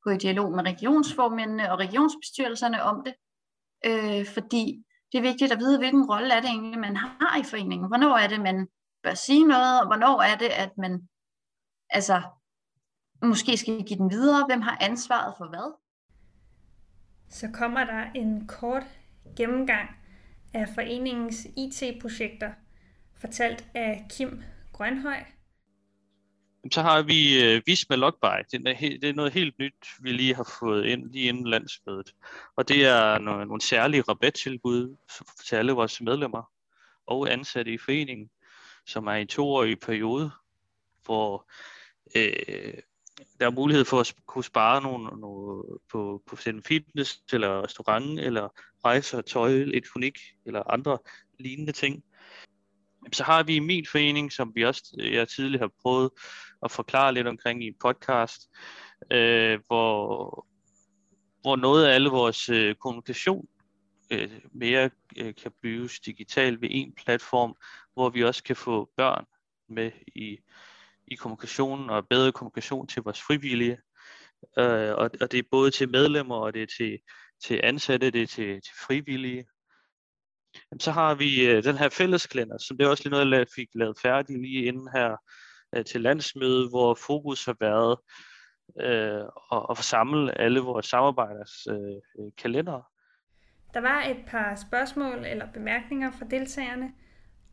gå i dialog med regionsformændene og regionsbestyrelserne om det, øh, fordi det er vigtigt at vide, hvilken rolle er det egentlig, man har i foreningen. Hvornår er det, man bør sige noget, og hvornår er det, at man altså, måske skal give den videre, hvem har ansvaret for hvad. Så kommer der en kort gennemgang af foreningens IT-projekter, fortalt af Kim Grønhøj. Så har vi øh, Visma Logby. Det er, det er noget helt nyt, vi lige har fået ind lige inden landsmødet. Og det er nogle, nogle særlige rabattilbud til alle vores medlemmer og ansatte i foreningen som er en toårig periode, hvor øh, der er mulighed for at kunne spare nogle, nogle på, på fitness, eller restaurant, eller rejser, tøj, elektronik, eller andre lignende ting. Så har vi min forening, som vi også øh, jeg tidligere har prøvet at forklare lidt omkring i en podcast, øh, hvor, hvor noget af alle vores øh, kommunikation øh, mere øh, kan bygges digitalt ved en platform, hvor vi også kan få børn med i, i kommunikationen og bedre kommunikation til vores frivillige. Øh, og, og det er både til medlemmer, og det er til, til ansatte, det er til, til frivillige. Så har vi øh, den her fællesklænder, som det er også lige noget, jeg fik lavet færdig lige inden her øh, til landsmødet, hvor fokus har været øh, at, at forsamle alle vores samarbejders øh, kalendere. Der var et par spørgsmål eller bemærkninger fra deltagerne,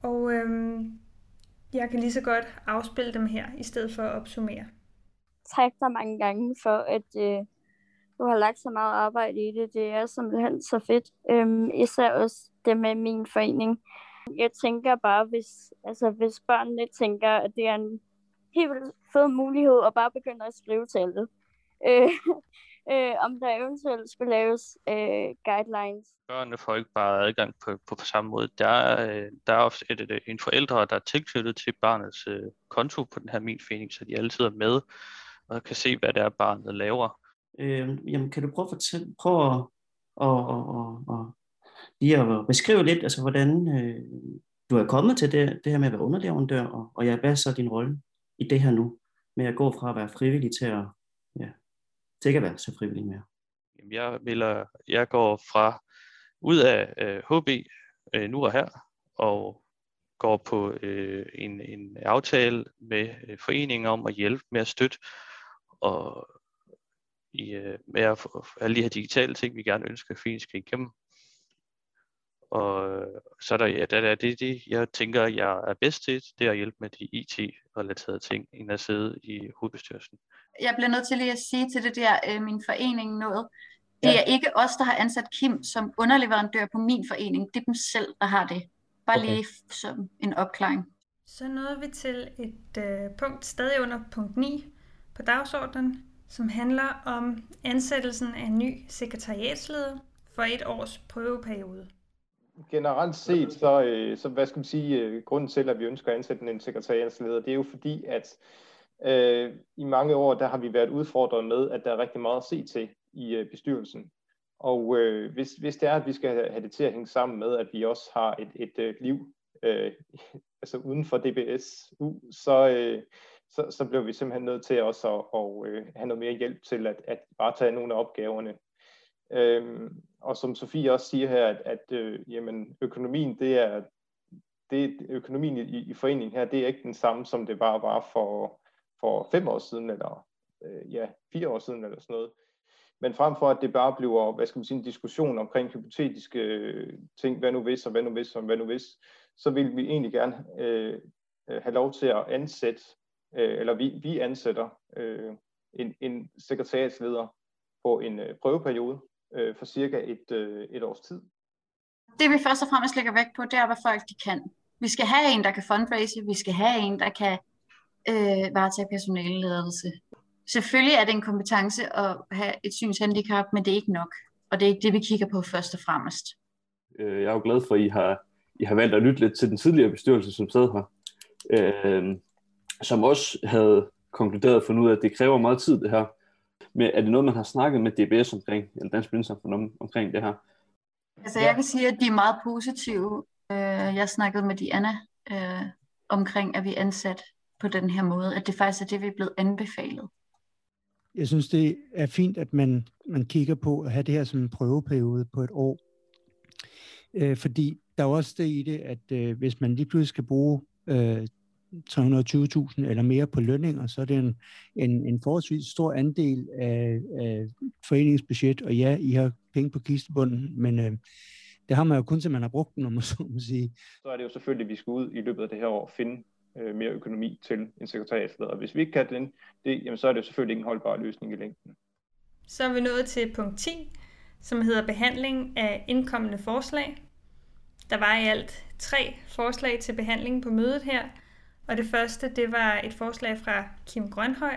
og øhm, jeg kan lige så godt afspille dem her, i stedet for at opsummere. Tak dig mange gange for, at øh, du har lagt så meget arbejde i det. Det er simpelthen så fedt. Øhm, især også det med min forening. Jeg tænker bare, hvis, altså, hvis børnene tænker, at det er en helt vildt fed mulighed at bare begynde at skrive til alle. Øh, øh, om der eventuelt skulle laves øh, guidelines. Børnene får ikke bare adgang på, på, på samme måde. Der er, øh, der er også et, et, en forældre, der er tilknyttet til barnets øh, konto på den her min forening, så de altid er med og kan se, hvad det er, barnet laver. Øh, jamen, kan du prøve at fortælle, prøve at, og, og, og, og lige at beskrive lidt, altså hvordan øh, du er kommet til det, det her med at være underleverandør, og, og ja, hvad er så din rolle i det her nu, med at gå fra at være frivillig til at ja, til ikke at være så frivillig mere? Jamen, jeg, melder, jeg går fra ud af øh, HB øh, nu og her, og går på øh, en, en aftale med øh, foreningen om at hjælpe med at støtte og i, øh, med at få alle de her digitale ting, vi gerne ønsker, at foreningen skal igennem. Og så er der, ja, der er det, det, jeg tænker, jeg er bedst til, det er at hjælpe med de IT-relaterede ting, end at sidde i hovedbestyrelsen jeg bliver nødt til lige at sige til det der, øh, min forening noget. Det ja. er ikke os, der har ansat Kim som underleverandør på min forening. Det er dem selv, der har det. Bare okay. lige som en opklaring. Så nåede vi til et øh, punkt stadig under punkt 9 på dagsordenen, som handler om ansættelsen af en ny sekretariatsleder for et års prøveperiode. Generelt set, så, øh, så hvad skal man sige, øh, grunden til, at vi ønsker at ansætte en sekretariatsleder, det er jo fordi, at Øh, I mange år der har vi været udfordret med, at der er rigtig meget at se til i øh, bestyrelsen. Og øh, hvis, hvis det er, at vi skal have det til at hænge sammen med, at vi også har et, et, et liv øh, altså uden for DBSU, så, øh, så, så blev vi simpelthen nødt til også at, at, at øh, have noget mere hjælp til at, at bare tage nogle af opgaverne. Øhm, og som Sofie også siger her, at, at øh, jamen, økonomien, det er, det, økonomien i, i foreningen her, det er ikke den samme, som det bare var for, for fem år siden, eller øh, ja, fire år siden, eller sådan noget. Men frem for, at det bare bliver, hvad skal man sige, en diskussion omkring hypotetiske øh, ting, hvad nu hvis, og hvad nu hvis, og hvad nu hvis, så vil vi egentlig gerne øh, øh have lov til at ansætte, øh, eller vi, vi ansætter øh, en, en sekretariatsleder på en øh, prøveperiode øh, for cirka et, øh, et års tid. Det vi først og fremmest lægger vægt på, det er, hvad folk de kan. Vi skal have en, der kan fundraise, vi skal have en, der kan øh, varetage personaleledelse. Selvfølgelig er det en kompetence at have et synshandicap, men det er ikke nok. Og det er ikke det, vi kigger på først og fremmest. Øh, jeg er jo glad for, at I har, I har valgt at lytte lidt til den tidligere bestyrelse, som sad her, øh, som også havde konkluderet og fundet ud af, at det kræver meget tid, det her. Men er det noget, man har snakket med DBS omkring, eller Dansk Blindsamfund om, omkring det her? Altså, jeg kan sige, at de er meget positive. Øh, jeg snakkede med Diana øh, omkring, at vi er ansat på den her måde, at det faktisk er det, vi er blevet anbefalet. Jeg synes, det er fint, at man, man kigger på at have det her som en prøveperiode på et år. Øh, fordi der er også det i det, at øh, hvis man lige pludselig skal bruge øh, 320.000 eller mere på lønninger, så er det en, en, en forholdsvis stor andel af, af foreningsbudget, og ja, I har penge på kistebunden, men øh, det har man jo kun til, man har brugt den, om man så må sige. Så er det jo selvfølgelig, at vi skal ud i løbet af det her år og finde øh, mere økonomi til en sekretariatsleder. Hvis vi ikke kan den, det, jamen, så er det jo selvfølgelig ikke en holdbar løsning i længden. Så er vi nået til punkt 10, som hedder behandling af indkommende forslag. Der var i alt tre forslag til behandling på mødet her, og det første det var et forslag fra Kim Grønhøj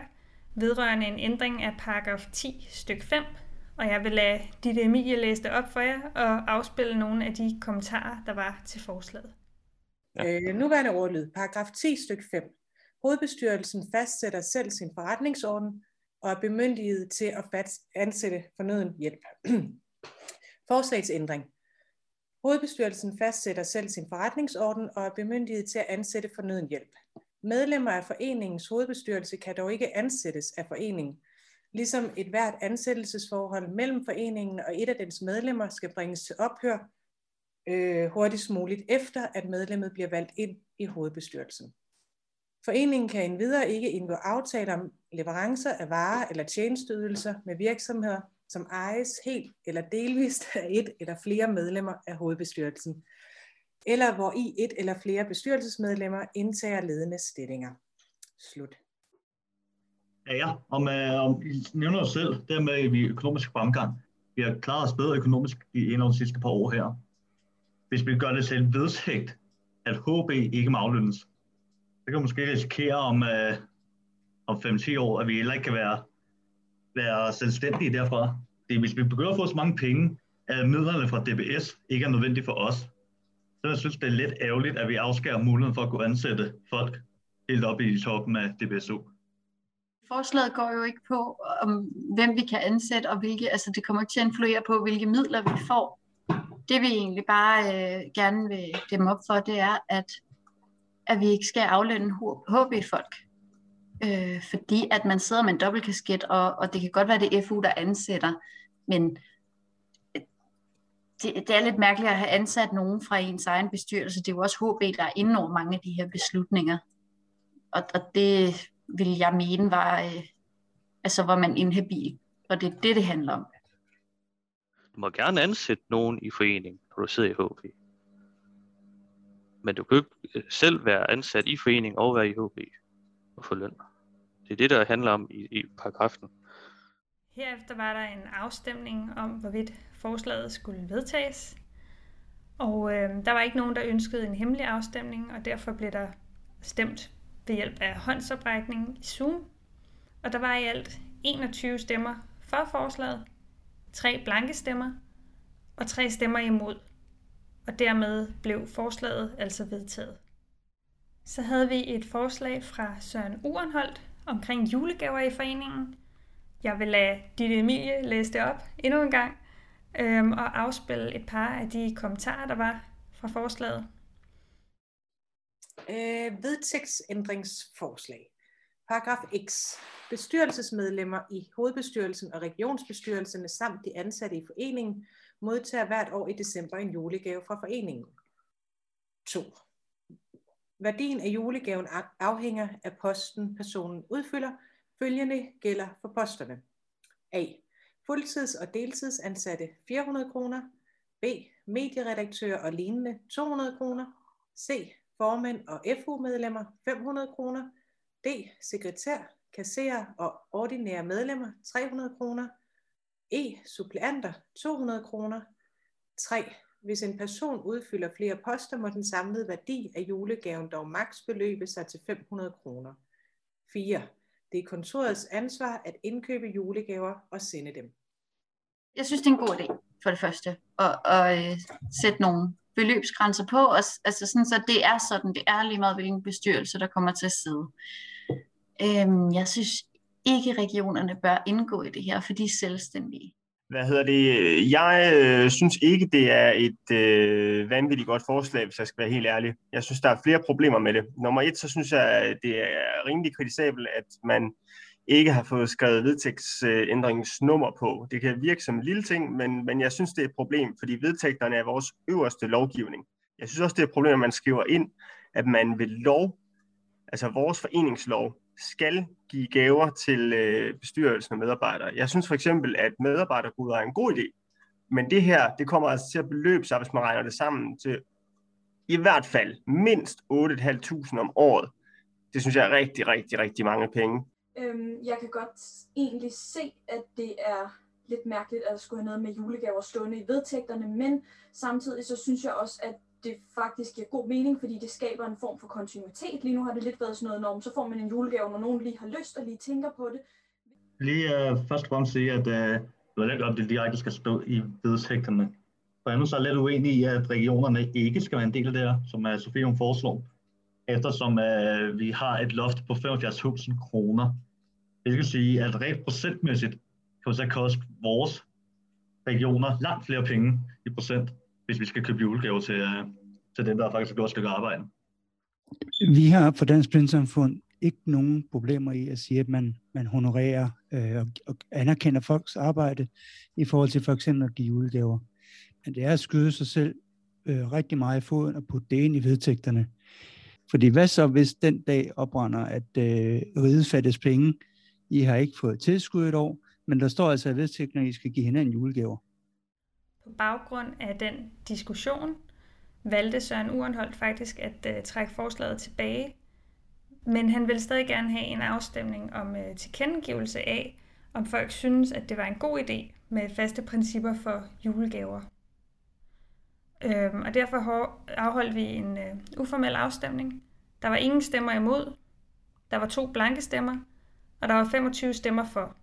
vedrørende en ændring af paragraf 10 stykke 5, og jeg vil lade Ditte Emilie læse det op for jer og afspille nogle af de kommentarer, der var til forslaget. Ja. Øh, nuværende ordlyd, paragraf 10 stykke 5. Hovedbestyrelsen fastsætter selv sin forretningsorden og er bemyndiget til at ansætte fornøden hjælp. Forslagsændring. Hovedbestyrelsen fastsætter selv sin forretningsorden og er bemyndiget til at ansætte fornøden hjælp. Medlemmer af foreningens hovedbestyrelse kan dog ikke ansættes af foreningen, ligesom et hvert ansættelsesforhold mellem foreningen og et af dens medlemmer skal bringes til ophør øh, hurtigst muligt efter, at medlemmet bliver valgt ind i hovedbestyrelsen. Foreningen kan endvidere ikke indgå aftaler om leverancer af varer eller tjenesteydelser med virksomheder, som ejes helt eller delvist af et eller flere medlemmer af hovedbestyrelsen, eller hvor i et eller flere bestyrelsesmedlemmer indtager ledende stillinger. Slut. Ja, ja. Om, øh, om I nævner os selv, dermed vi økonomisk fremgang. Vi har klaret os bedre økonomisk i en af de sidste par år her. Hvis vi gør det til en vedtægt, at HB ikke må aflønnes, så kan vi måske risikere om, øh, om 5-10 år, at vi heller ikke kan være, være selvstændige derfra. Det er, hvis vi begynder at få så mange penge, at midlerne fra DBS ikke er nødvendige for os, så jeg synes, det er lidt ærgerligt, at vi afskærer muligheden for at kunne ansætte folk helt op i toppen af DBSU. Forslaget går jo ikke på, om hvem vi kan ansætte, og hvilke, altså det kommer ikke til at influere på, hvilke midler vi får. Det vi egentlig bare øh, gerne vil dem op for, det er, at, at vi ikke skal aflønne HB-folk. Øh, fordi at man sidder med en dobbeltkasket, og, og det kan godt være, det er FU, der ansætter, men øh, det, det er lidt mærkeligt at have ansat nogen fra ens egen bestyrelse. Det er jo også HB, der er inde over mange af de her beslutninger. Og, og det vil jeg mene var, øh, altså var man inhabil. Og det er det, det handler om. Du må gerne ansætte nogen i foreningen, når du sidder i HB. Men du kan ikke øh, selv være ansat i foreningen og være i HB og få løn. Det er det, der handler om i, i paragrafen. Herefter var der en afstemning om, hvorvidt forslaget skulle vedtages. Og øh, der var ikke nogen, der ønskede en hemmelig afstemning, og derfor blev der stemt ved hjælp af håndsoprækning i Zoom. Og der var i alt 21 stemmer for forslaget, tre blanke stemmer og tre stemmer imod. Og dermed blev forslaget altså vedtaget. Så havde vi et forslag fra Søren Urenholdt omkring julegaver i foreningen. Jeg vil lade Ditte Emilie læse det op endnu en gang øhm, og afspille et par af de kommentarer, der var fra forslaget. Øh, vedtægtsændringsforslag. Paragraf X. Bestyrelsesmedlemmer i hovedbestyrelsen og regionsbestyrelserne samt de ansatte i foreningen modtager hvert år i december en julegave fra foreningen. 2. Værdien af julegaven afhænger af posten, personen udfylder. Følgende gælder for posterne. A. Fuldtids- og deltidsansatte 400 kroner. B. Medieredaktør og lignende 200 kroner. C. Formænd og FU-medlemmer 500 kroner. D. Sekretær, kasserer og ordinære medlemmer 300 kroner. E. Suppleanter 200 kroner. 3. Hvis en person udfylder flere poster, må den samlede værdi af julegaven dog maks beløbe sig til 500 kroner. 4. Det er kontorets ansvar at indkøbe julegaver og sende dem. Jeg synes, det er en god idé, for det første, at, at øh, sætte nogle beløbsgrænser på, og, altså sådan, så det er sådan, det er lige meget, hvilken bestyrelse, der kommer til at sidde. Øhm, jeg synes ikke, regionerne bør indgå i det her, for de er selvstændige. Hvad hedder det? Jeg øh, synes ikke, det er et øh, vanvittigt godt forslag, hvis jeg skal være helt ærlig. Jeg synes, der er flere problemer med det. Nummer et, så synes jeg, det er rimelig kritisabelt, at man ikke har fået skrevet vedtægtsændringsnummer på. Det kan virke som en lille ting, men, men jeg synes, det er et problem, fordi vedtægterne er vores øverste lovgivning. Jeg synes også, det er et problem, at man skriver ind, at man ved lov, altså vores foreningslov, skal give gaver til øh, bestyrelsen og medarbejdere. Jeg synes for eksempel, at medarbejdergoder er en god idé, men det her, det kommer altså til at beløbe sig, hvis man regner det sammen til i hvert fald mindst 8.500 om året. Det synes jeg er rigtig, rigtig, rigtig mange penge. Øhm, jeg kan godt egentlig se, at det er lidt mærkeligt at skulle have noget med julegaver stående i vedtægterne, men samtidig så synes jeg også, at det faktisk giver god mening, fordi det skaber en form for kontinuitet. Lige nu har det lidt været sådan noget norm, så får man en julegave, når nogen lige har lyst og lige tænker på det. Lige uh, først og fremmest sige, at uh, det er lidt om, det direkte skal stå i vedtægterne. For andet så er jeg lidt uenig i, at regionerne ikke skal være en del af det her, som uh, Sofie hun foreslår, eftersom uh, vi har et loft på 75.000 kroner. Det vil sige, at rent procentmæssigt kan det så koste vores regioner langt flere penge i procent, hvis vi skal købe julegaver til, øh, til dem, der faktisk har gjort et stykke arbejde. Vi har for Dansk Blindsamfund ikke nogen problemer i at sige, at man, man honorerer øh, og, og anerkender folks arbejde i forhold til for eksempel at give julegaver. Men det er at skyde sig selv øh, rigtig meget i foden og putte det ind i vedtægterne. Fordi hvad så, hvis den dag opbrænder, at øh, riget fattes penge, I har ikke fået tilskud et år, men der står altså i vedtægterne, at I skal give hinanden julegaver. På baggrund af den diskussion valgte Søren Urenholdt faktisk at øh, trække forslaget tilbage, men han ville stadig gerne have en afstemning om øh, tilkendegivelse af, om folk synes, at det var en god idé med faste principper for julegaver. Øhm, og derfor afholdt vi en øh, uformel afstemning. Der var ingen stemmer imod, der var to blanke stemmer, og der var 25 stemmer for.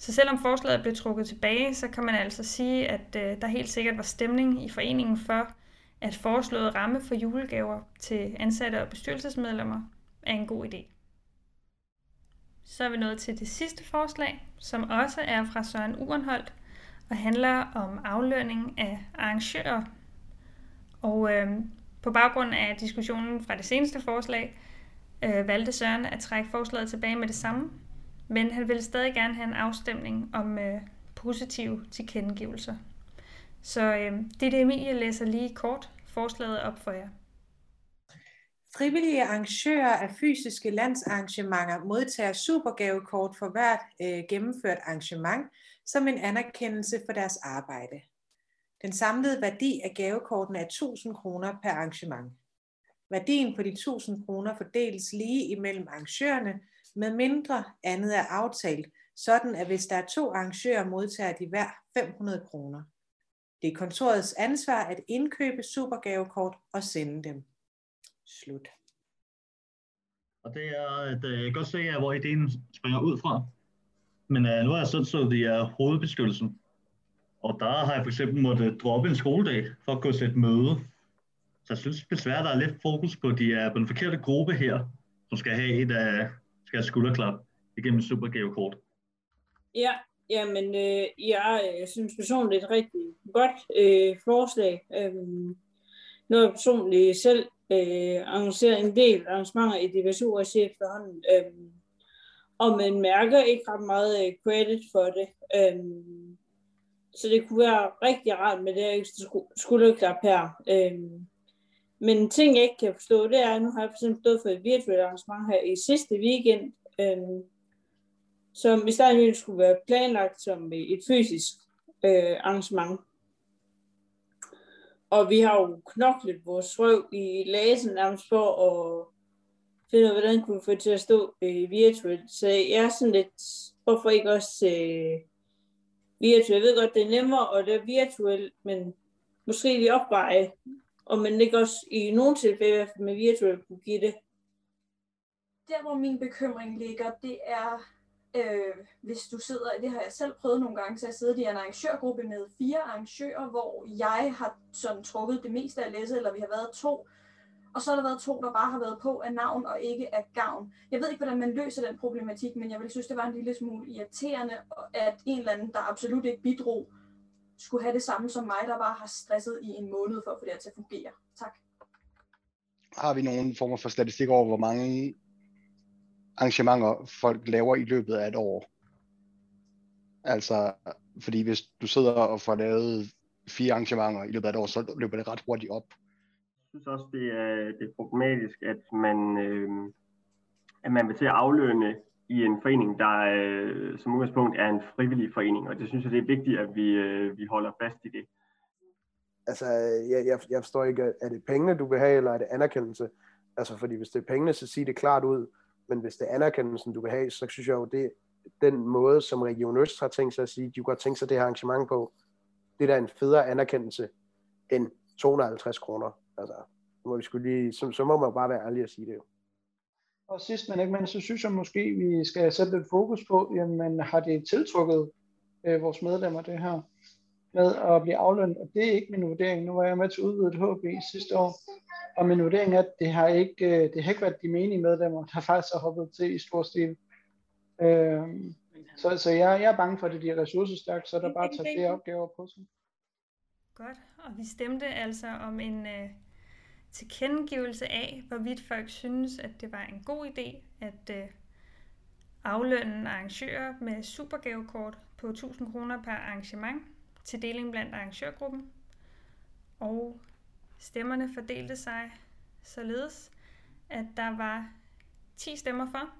Så selvom forslaget blev trukket tilbage, så kan man altså sige, at øh, der helt sikkert var stemning i foreningen for, at foreslået ramme for julegaver til ansatte og bestyrelsesmedlemmer er en god idé. Så er vi nået til det sidste forslag, som også er fra Søren Urenholdt og handler om aflønning af arrangører. Og øh, på baggrund af diskussionen fra det seneste forslag, øh, valgte Søren at trække forslaget tilbage med det samme, men han ville stadig gerne have en afstemning om øh, positive tilkendegivelser. Så øh, det Emilie læser lige kort forslaget op for jer. Frivillige arrangører af fysiske landsarrangementer modtager supergavekort for hvert øh, gennemført arrangement som en anerkendelse for deres arbejde. Den samlede værdi af gavekortene er 1000 kroner per arrangement. Værdien på de 1000 kroner fordeles lige imellem arrangørerne, med mindre andet er aftalt, sådan at hvis der er to arrangører, modtager de hver 500 kroner. Det er kontorets ansvar at indkøbe supergavekort og sende dem. Slut. Og det er, øh, at jeg kan godt se, hvor ideen springer ud fra. Men uh, nu har jeg sådan så det er øh, hovedbeskyttelsen. Og der har jeg for eksempel måttet droppe en skoledag for at gå til et møde. Så jeg synes desværre, der er lidt fokus på, de er på den forkerte gruppe her, som skal have et, uh, skal have skulderklap igennem supergavekort. Ja, Jamen, øh, jeg, jeg synes personligt det er et rigtig godt øh, forslag. Øh, noget jeg personligt selv øh, arrangeret en del arrangementer i diverse og efterhånden. Øh, og man mærker ikke ret meget øh, credit for det. Øh, så det kunne være rigtig rart med det ekstra skulderklap her. Øh, men en ting, jeg ikke kan forstå, det er, at nu har jeg for eksempel stået for et virtuelt arrangement her i sidste weekend, øhm, som i starten skulle være planlagt som et fysisk øh, arrangement. Og vi har jo knoklet vores røv i læsen nærmest for at finde ud af, hvordan kunne vi få det til at stå øh, virtuelt. Så jeg er sådan lidt, hvorfor ikke også øh, virtuelt? Jeg ved godt, det er nemmere, og det er virtuelt, men måske vi opveje, og man ikke også i nogle tilfælde med virtuelt kunne give det. Der, hvor min bekymring ligger, det er Øh, hvis du sidder, det har jeg selv prøvet nogle gange, så jeg sidder i en arrangørgruppe med fire arrangører, hvor jeg har sådan trukket det meste af læsset, eller vi har været to, og så har der været to, der bare har været på af navn og ikke af gavn. Jeg ved ikke, hvordan man løser den problematik, men jeg vil synes, det var en lille smule irriterende, at en eller anden, der absolut ikke bidrog, skulle have det samme som mig, der bare har stresset i en måned for at få det her til at fungere. Tak. Har vi nogen former for statistik over, hvor mange arrangementer, folk laver i løbet af et år. Altså, fordi hvis du sidder og får lavet fire arrangementer i løbet af et år, så løber det ret hurtigt op. Jeg synes også, det er, det er problematisk, at man, øh, at man vil til at aflønne i en forening, der øh, som udgangspunkt er en frivillig forening, og det synes jeg, det er vigtigt, at vi, øh, vi holder fast i det. Altså, jeg, jeg, jeg forstår ikke, er det pengene, du vil have, eller er det anerkendelse? Altså, fordi hvis det er pengene, så sig det klart ud men hvis det er anerkendelsen, du vil have, så synes jeg jo, det den måde, som Region Øst har tænkt sig at sige, de kunne godt tænke sig det her arrangement på, det der er en federe anerkendelse end 250 kroner. Altså, må, vi skulle lige, så, så må man bare være ærlig at sige det jo. Og sidst men ikke mindst, så synes jeg måske, vi skal sætte lidt fokus på, jamen har det tiltrukket øh, vores medlemmer det her med at blive aflønnet, og det er ikke min vurdering. Nu var jeg med til udvidet HB sidste år, og min vurdering er, at det har ikke, øh, det har ikke været de menige medlemmer, der faktisk har hoppet til i stor stil. Øh, så, så jeg, jeg er bange for, at det er ressourcestærkt, så der bare tager flere opgaver på sig. Godt, og vi stemte altså om en øh, tilkendegivelse af, hvorvidt folk synes, at det var en god idé at øh, aflønne arrangører med supergavekort på 1000 kroner per arrangement til deling blandt arrangørgruppen. Og Stemmerne fordelte sig således, at der var 10 stemmer for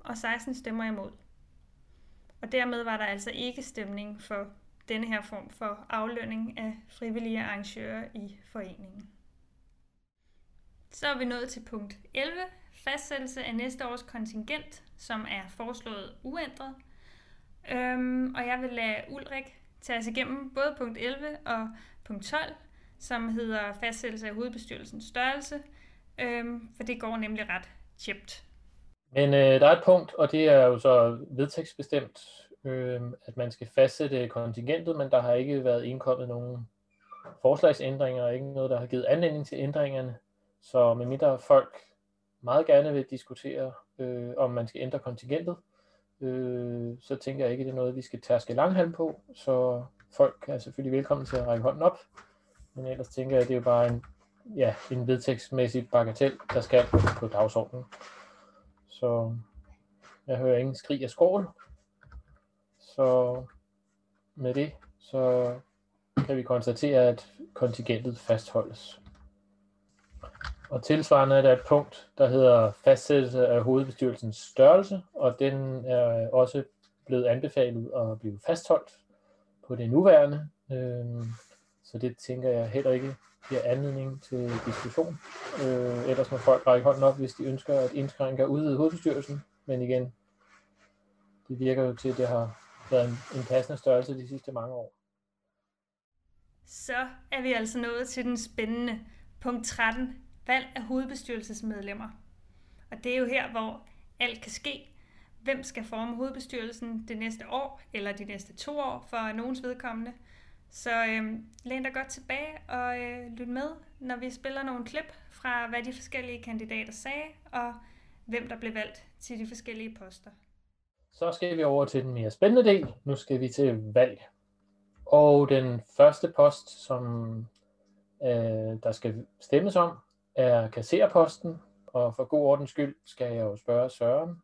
og 16 stemmer imod. Og dermed var der altså ikke stemning for denne her form for aflønning af frivillige arrangører i foreningen. Så er vi nået til punkt 11, fastsættelse af næste års kontingent, som er foreslået uændret. Øhm, og jeg vil lade Ulrik tage os igennem både punkt 11 og punkt 12, som hedder fastsættelse af hovedbestyrelsens størrelse, øhm, for det går nemlig ret tjept. Men øh, der er et punkt, og det er jo så vedtægtsbestemt, øh, at man skal fastsætte kontingentet, men der har ikke været indkommet nogen forslagsændringer, og ikke noget, der har givet anledning til ændringerne. Så medmindre folk meget gerne vil diskutere, øh, om man skal ændre kontingentet, øh, så tænker jeg ikke, det er noget, vi skal tærske langhalm på. Så folk er selvfølgelig velkommen til at række hånden op, men ellers tænker jeg, at det er jo bare en, ja, en vedtægtsmæssig bagatel, der skal på dagsordenen. Så jeg hører ingen skrig af skål. Så med det, så kan vi konstatere, at kontingentet fastholdes. Og tilsvarende er der et punkt, der hedder fastsættelse af hovedbestyrelsens størrelse, og den er også blevet anbefalet at blive fastholdt på det nuværende. Øhm, så det tænker jeg heller ikke giver anledning til diskussion. Øh, ellers må folk række hånden op, hvis de ønsker at indskrænke og udvide hovedbestyrelsen. Men igen, det virker jo til, at det har været en, en passende størrelse de sidste mange år. Så er vi altså nået til den spændende punkt 13, valg af hovedbestyrelsesmedlemmer. Og det er jo her, hvor alt kan ske. Hvem skal forme hovedbestyrelsen det næste år, eller de næste to år for nogens vedkommende – så øh, læn dig godt tilbage og øh, lyt med, når vi spiller nogle klip fra, hvad de forskellige kandidater sagde, og hvem der blev valgt til de forskellige poster. Så skal vi over til den mere spændende del. Nu skal vi til valg. Og den første post, som øh, der skal stemmes om, er kasserposten, og for god ordens skyld skal jeg jo spørge Søren,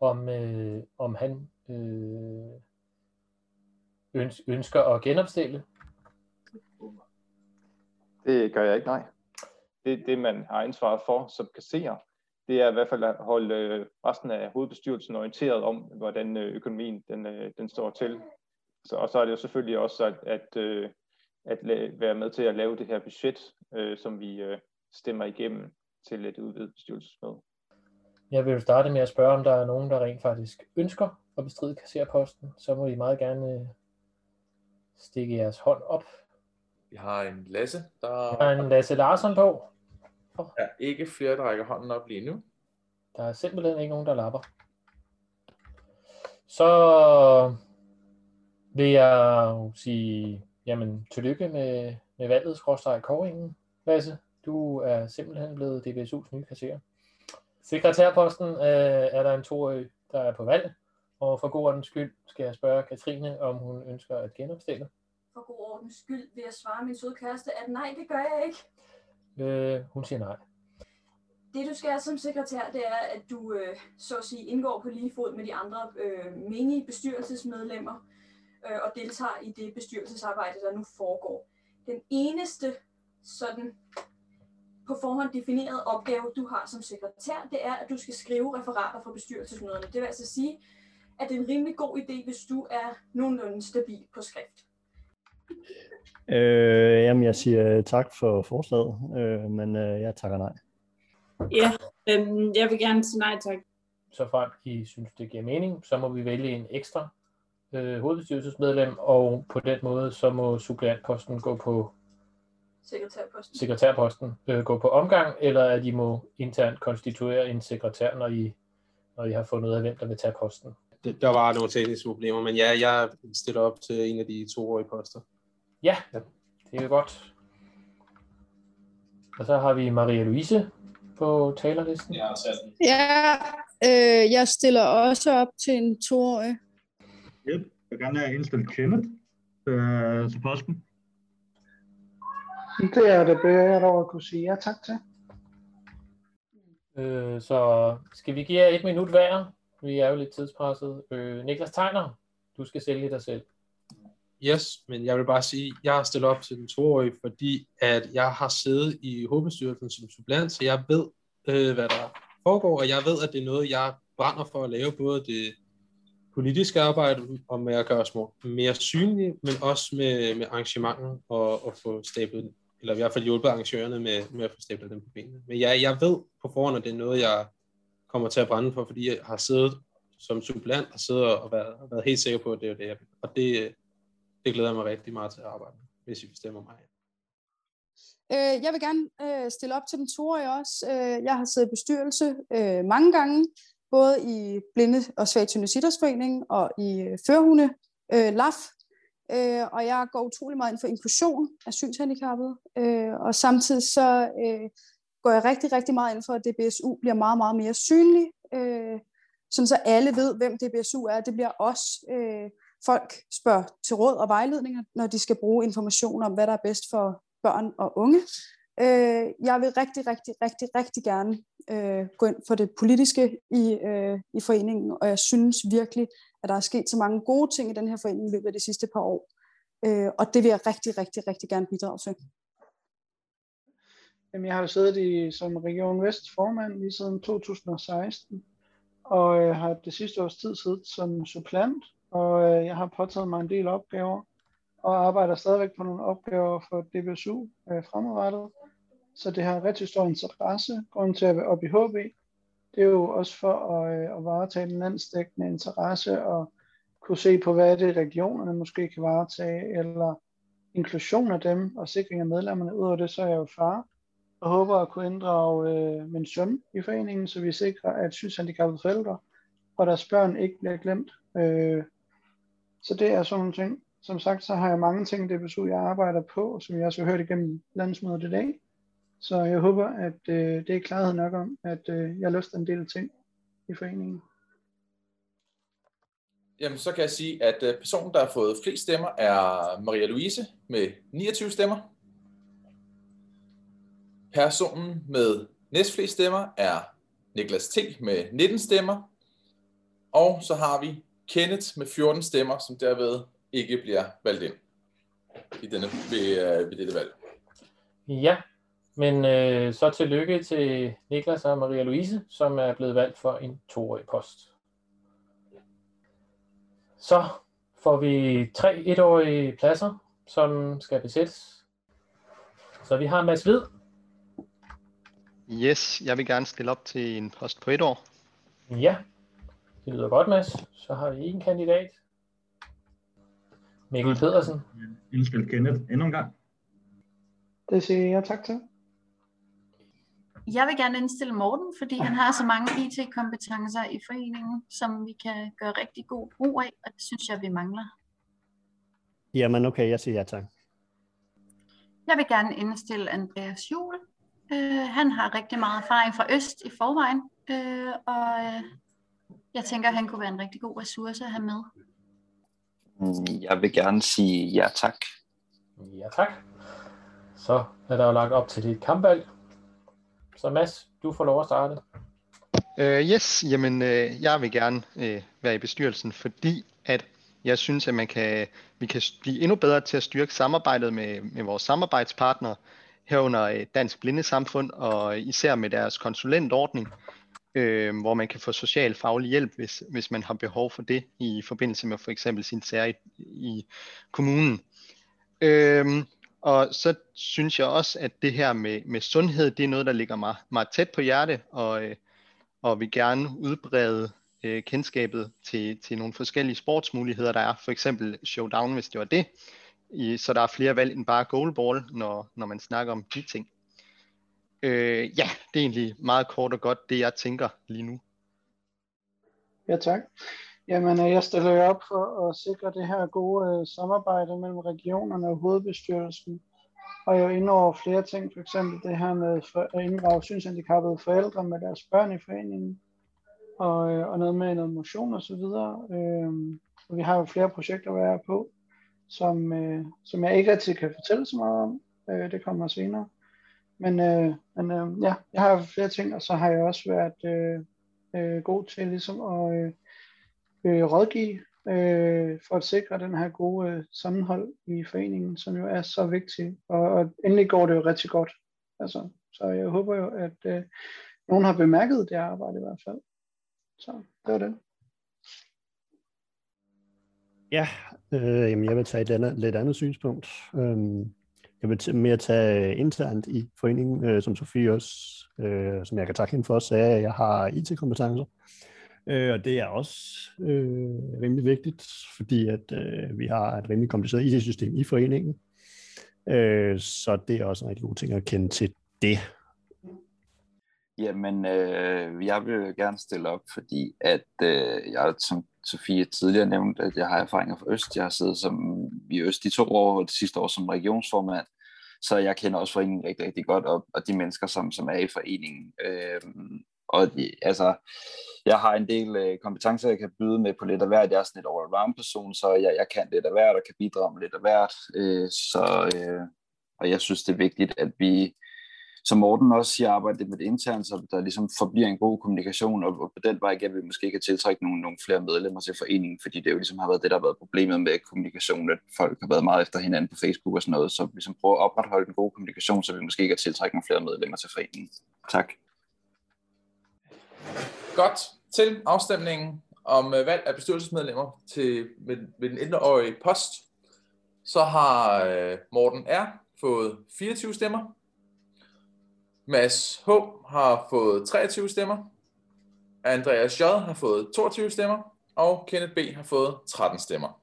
om, øh, om han øh, øns- ønsker at genopstille. Det gør jeg ikke, nej. Det, det man har ansvaret for som kasserer, det er i hvert fald at holde øh, resten af hovedbestyrelsen orienteret om, hvordan øh, økonomien den, øh, den står til. Så, og så er det jo selvfølgelig også at, at, øh, at la- være med til at lave det her budget, øh, som vi øh, stemmer igennem til et udvidet bestyrelsesmøde. Jeg vil jo starte med at spørge, om der er nogen, der rent faktisk ønsker at bestride kassererposten. Så må I meget gerne øh, stikke jeres hånd op. Vi har en Lasse, der Der er en Lasse Larsson på. er ikke flere, der rækker hånden op lige nu. Der er simpelthen ikke nogen, der lapper. Så vil jeg sige, jamen, tillykke med, med valget, skråstreg Koringen, Lasse. Du er simpelthen blevet DBSU's nye kasserer. Sekretærposten øh, er der en toårig, der er på valg, og for god ordens skyld skal jeg spørge Katrine, om hun ønsker at genopstille. For god ordens skyld vil jeg svare min søde kæreste, at nej, det gør jeg ikke. Øh, hun siger nej. Det du skal som sekretær, det er, at du øh, så at sige indgår på lige fod med de andre øh, menige bestyrelsesmedlemmer øh, og deltager i det bestyrelsesarbejde, der nu foregår. Den eneste sådan på forhånd definerede opgave, du har som sekretær, det er, at du skal skrive referater fra bestyrelsesmøderne. Det vil altså sige, at det er en rimelig god idé, hvis du er nogenlunde stabil på skrift. Øh, jamen, jeg siger tak for forslaget, øh, men øh, jeg takker nej. Ja, øhm, jeg vil gerne sige nej tak. Så frem I synes, det giver mening, så må vi vælge en ekstra øh, hovedbestyrelsesmedlem, og på den måde, så må suppleantposten gå på Sekretærposten. sekretærposten øh, gå på omgang, eller at I må internt konstituere en sekretær, når I, når I har fundet ud af, hvem der vil tage posten. Det, der var nogle tekniske problemer, men ja, jeg stiller op til en af de toårige poster. Ja, det er godt. Og så har vi Maria Louise på talerlisten. Ja, Ja, øh, jeg stiller også op til en toårig. Yep. Gerne have indstillet Kenneth øh, til posten. Det er det bedre, jeg dog at kunne sige ja tak til. Øh, så skal vi give jer et minut hver? Vi er jo lidt tidspresset. Øh, Niklas Tegner, du skal sælge dig selv. Yes, men jeg vil bare sige, at jeg har stillet op til den toårige, fordi at jeg har siddet i hovedbestyrelsen som supplant, så jeg ved, øh, hvad der foregår, og jeg ved, at det er noget, jeg brænder for at lave, både det politiske arbejde og med at gøre os mere synlige, men også med, med arrangementen og, og få stablet, eller i hvert fald hjulpet arrangørerne med, med at få stablet dem på benene. Men jeg, jeg ved på forhånd, at det er noget, jeg kommer til at brænde for, fordi jeg har siddet som supplant og siddet og været, været helt sikker på, at det er det, jeg vil. Og det, det glæder jeg mig rigtig meget til at arbejde med, hvis I bestemmer mig. Øh, jeg vil gerne øh, stille op til den toårige også. Øh, jeg har siddet i bestyrelse øh, mange gange, både i Blinde og Svagtyndes Idrætsforening og i Førhunde øh, øh LAF. Øh, og jeg går utrolig meget ind for inklusion af synshandicappede. Øh, og samtidig så øh, går jeg rigtig, rigtig meget ind for, at DBSU bliver meget, meget mere synlig. Øh, sådan så alle ved, hvem DBSU er. Det bliver også øh, folk spørger til råd og vejledninger, når de skal bruge information om, hvad der er bedst for børn og unge. Øh, jeg vil rigtig, rigtig, rigtig, rigtig gerne øh, gå ind for det politiske i, øh, i foreningen, og jeg synes virkelig, at der er sket så mange gode ting i den her forening i løbet af de sidste par år. Øh, og det vil jeg rigtig, rigtig, rigtig gerne bidrage til. Jamen, jeg har jo siddet i, som Region Vest formand lige siden 2016, og øh, har det sidste års tid siddet som supplant, og øh, jeg har påtaget mig en del opgaver, og arbejder stadigvæk på nogle opgaver for DBSU øh, fremadrettet. Så det har rigtig stor interesse. Grunden til at være oppe i HB, det er jo også for at, øh, at varetage den landsdækkende interesse og kunne se på, hvad det regionerne måske kan varetage, eller inklusion af dem og sikring af medlemmerne. Udover det, så er jeg jo far, og håber at kunne inddrage øh, min søn i foreningen, så vi sikrer, at synshandicappede forældre og deres børn ikke bliver glemt. Øh, så det er sådan nogle ting. Som sagt, så har jeg mange ting, det besøg, jeg arbejder på, som jeg også har hørt igennem landsmødet i dag. Så jeg håber, at øh, det er klarhed nok om, at øh, jeg løfter en del ting i foreningen. Jamen, så kan jeg sige, at øh, personen, der har fået flest stemmer, er Maria Louise med 29 stemmer. Personen med næstflest stemmer er Niklas T. med 19 stemmer. Og så har vi Kenneth med 14 stemmer, som derved ikke bliver valgt ind i denne, ved, øh, ved dette valg. Ja, men øh, så tillykke til Niklas og Maria Louise, som er blevet valgt for en toårig post. Så får vi tre etårige pladser, som skal besættes. Så vi har Mads Hvid. Yes, jeg vil gerne stille op til en post på et år. Ja, det lyder godt, Mads. Så har vi en kandidat. Mikkel Pedersen. Indspil Kenneth endnu en gang. Det siger jeg tak til. Jeg vil gerne indstille Morten, fordi han har så mange IT-kompetencer i foreningen, som vi kan gøre rigtig god brug af, og det synes jeg, vi mangler. Jamen okay, jeg siger ja tak. Jeg vil gerne indstille Andreas Juhl. Øh, han har rigtig meget erfaring fra Øst i forvejen, øh, og øh, jeg tænker, han kunne være en rigtig god ressource at have med. Jeg vil gerne sige ja tak. Ja, tak. Så er der jo lagt op til dit kampvalg. Så Mads, du får lov at starte. Uh, yes, jamen uh, jeg vil gerne uh, være i bestyrelsen, fordi at jeg synes, at man kan, vi kan blive endnu bedre til at styrke samarbejdet med, med vores samarbejdspartnere, herunder Dansk Blindesamfund og især med deres konsulentordning, uh, hvor man kan få social faglig hjælp, hvis, hvis man har behov for det i forbindelse med for eksempel sin sær i, i kommunen. Uh, og så synes jeg også, at det her med, med sundhed, det er noget, der ligger mig meget tæt på hjerte, og, øh, og vil gerne udbrede øh, kendskabet til, til nogle forskellige sportsmuligheder, der er. For eksempel showdown, hvis det var det. I, så der er flere valg end bare goalball, når, når man snakker om de ting. Øh, ja, det er egentlig meget kort og godt det, jeg tænker lige nu. Ja, tak. Jamen, øh, jeg stiller jo op for at sikre det her gode øh, samarbejde mellem regionerne og hovedbestyrelsen. Og jeg ind over flere ting, for eksempel det her med for, at inddrage synshandicappede forældre med deres børn i foreningen, og, øh, og noget med noget motion og så videre. Øh, og vi har jo flere projekter, der er på, som, øh, som jeg ikke rigtig kan fortælle så meget om. Øh, det kommer senere. Men, øh, men øh, ja, jeg har flere ting, og så har jeg også været øh, øh, god til ligesom at øh, øh, rådgive øh, for at sikre den her gode øh, sammenhold i foreningen, som jo er så vigtig. Og, og endelig går det jo rigtig godt. Altså, så jeg håber jo, at øh, nogen har bemærket det arbejde i hvert fald. Så det var det. Ja, øh, jamen jeg vil tage et andet, lidt andet synspunkt. Øhm, jeg vil t- mere tage øh, internt i foreningen, øh, som Sofie også, øh, som jeg kan takke hende for, sagde, at jeg har IT-kompetencer. Øh, Øh, og det er også øh, rimelig vigtigt, fordi at øh, vi har et rimelig kompliceret IT-system i foreningen. Øh, så det er også en rigtig god ting at kende til det. Jamen, øh, jeg vil gerne stille op, fordi at øh, jeg, som Sofie tidligere nævnte, at jeg har erfaringer fra Øst. Jeg har siddet som, i Øst i to år, og det sidste år som regionsformand. Så jeg kender også foreningen rigtig, rigtig godt, og, og de mennesker, som, som er i foreningen. Øh, og altså, jeg har en del øh, kompetencer, jeg kan byde med på lidt af hvert. Jeg er sådan et all-around person, så jeg, jeg kan lidt af hvert og kan bidrage med lidt af hvert. Øh, så, øh, og jeg synes, det er vigtigt, at vi, som Morten også siger, arbejder lidt med det internt, så der ligesom forbliver en god kommunikation, og, og på den vej kan vi måske kan tiltrække nogle, nogle flere medlemmer til foreningen, fordi det jo ligesom har været det, der har været problemet med kommunikation, at folk har været meget efter hinanden på Facebook og sådan noget, så vi ligesom prøver at opretholde en god kommunikation, så vi måske kan tiltrække nogle flere medlemmer til foreningen. Tak. Godt. Til afstemningen om øh, valg af bestyrelsesmedlemmer til, ved, ved den ældreårige post, så har øh, Morten R. fået 24 stemmer. Mads H. har fået 23 stemmer. Andreas J. har fået 22 stemmer. Og Kenneth B. har fået 13 stemmer.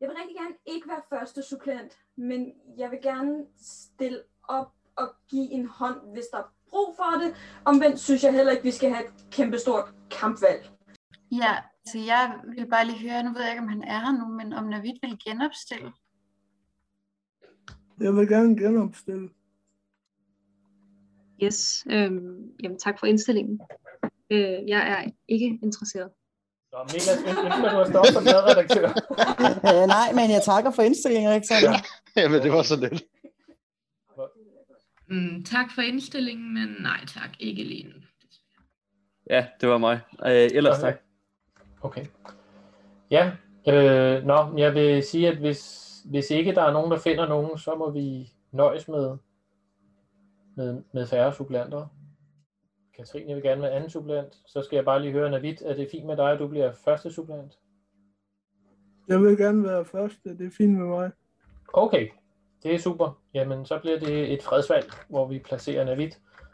Jeg vil rigtig gerne ikke være første supplant, men jeg vil gerne stille op og give en hånd, hvis der brug for det. Omvendt synes jeg heller ikke, vi skal have et kæmpestort kampvalg. Ja, så jeg vil bare lige høre, nu ved jeg ikke, om han er her nu, men om Navid vil genopstille. Jeg vil gerne genopstille. Yes, øhm, jamen tak for indstillingen. Øh, jeg er ikke interesseret. Så Milas, ønsker du at stoppe som medredaktør? Øh, nej, men jeg takker for indstillingen, Alexander. Ja, men det var så lidt. Mm, tak for indstillingen, men nej tak, ikke lige nu. Ja, det var mig. Øh, ellers tak. Okay. Ja, øh, nå, jeg vil sige, at hvis, hvis ikke der er nogen, der finder nogen, så må vi nøjes med, med, med færre supplanter. Katrine vil gerne være anden supplant. Så skal jeg bare lige høre, Navid, er det fint med dig, at du bliver første supplant? Jeg vil gerne være første, det er fint med mig. Okay, det er super. Jamen, så bliver det et fredsvalg, hvor vi placerer Navid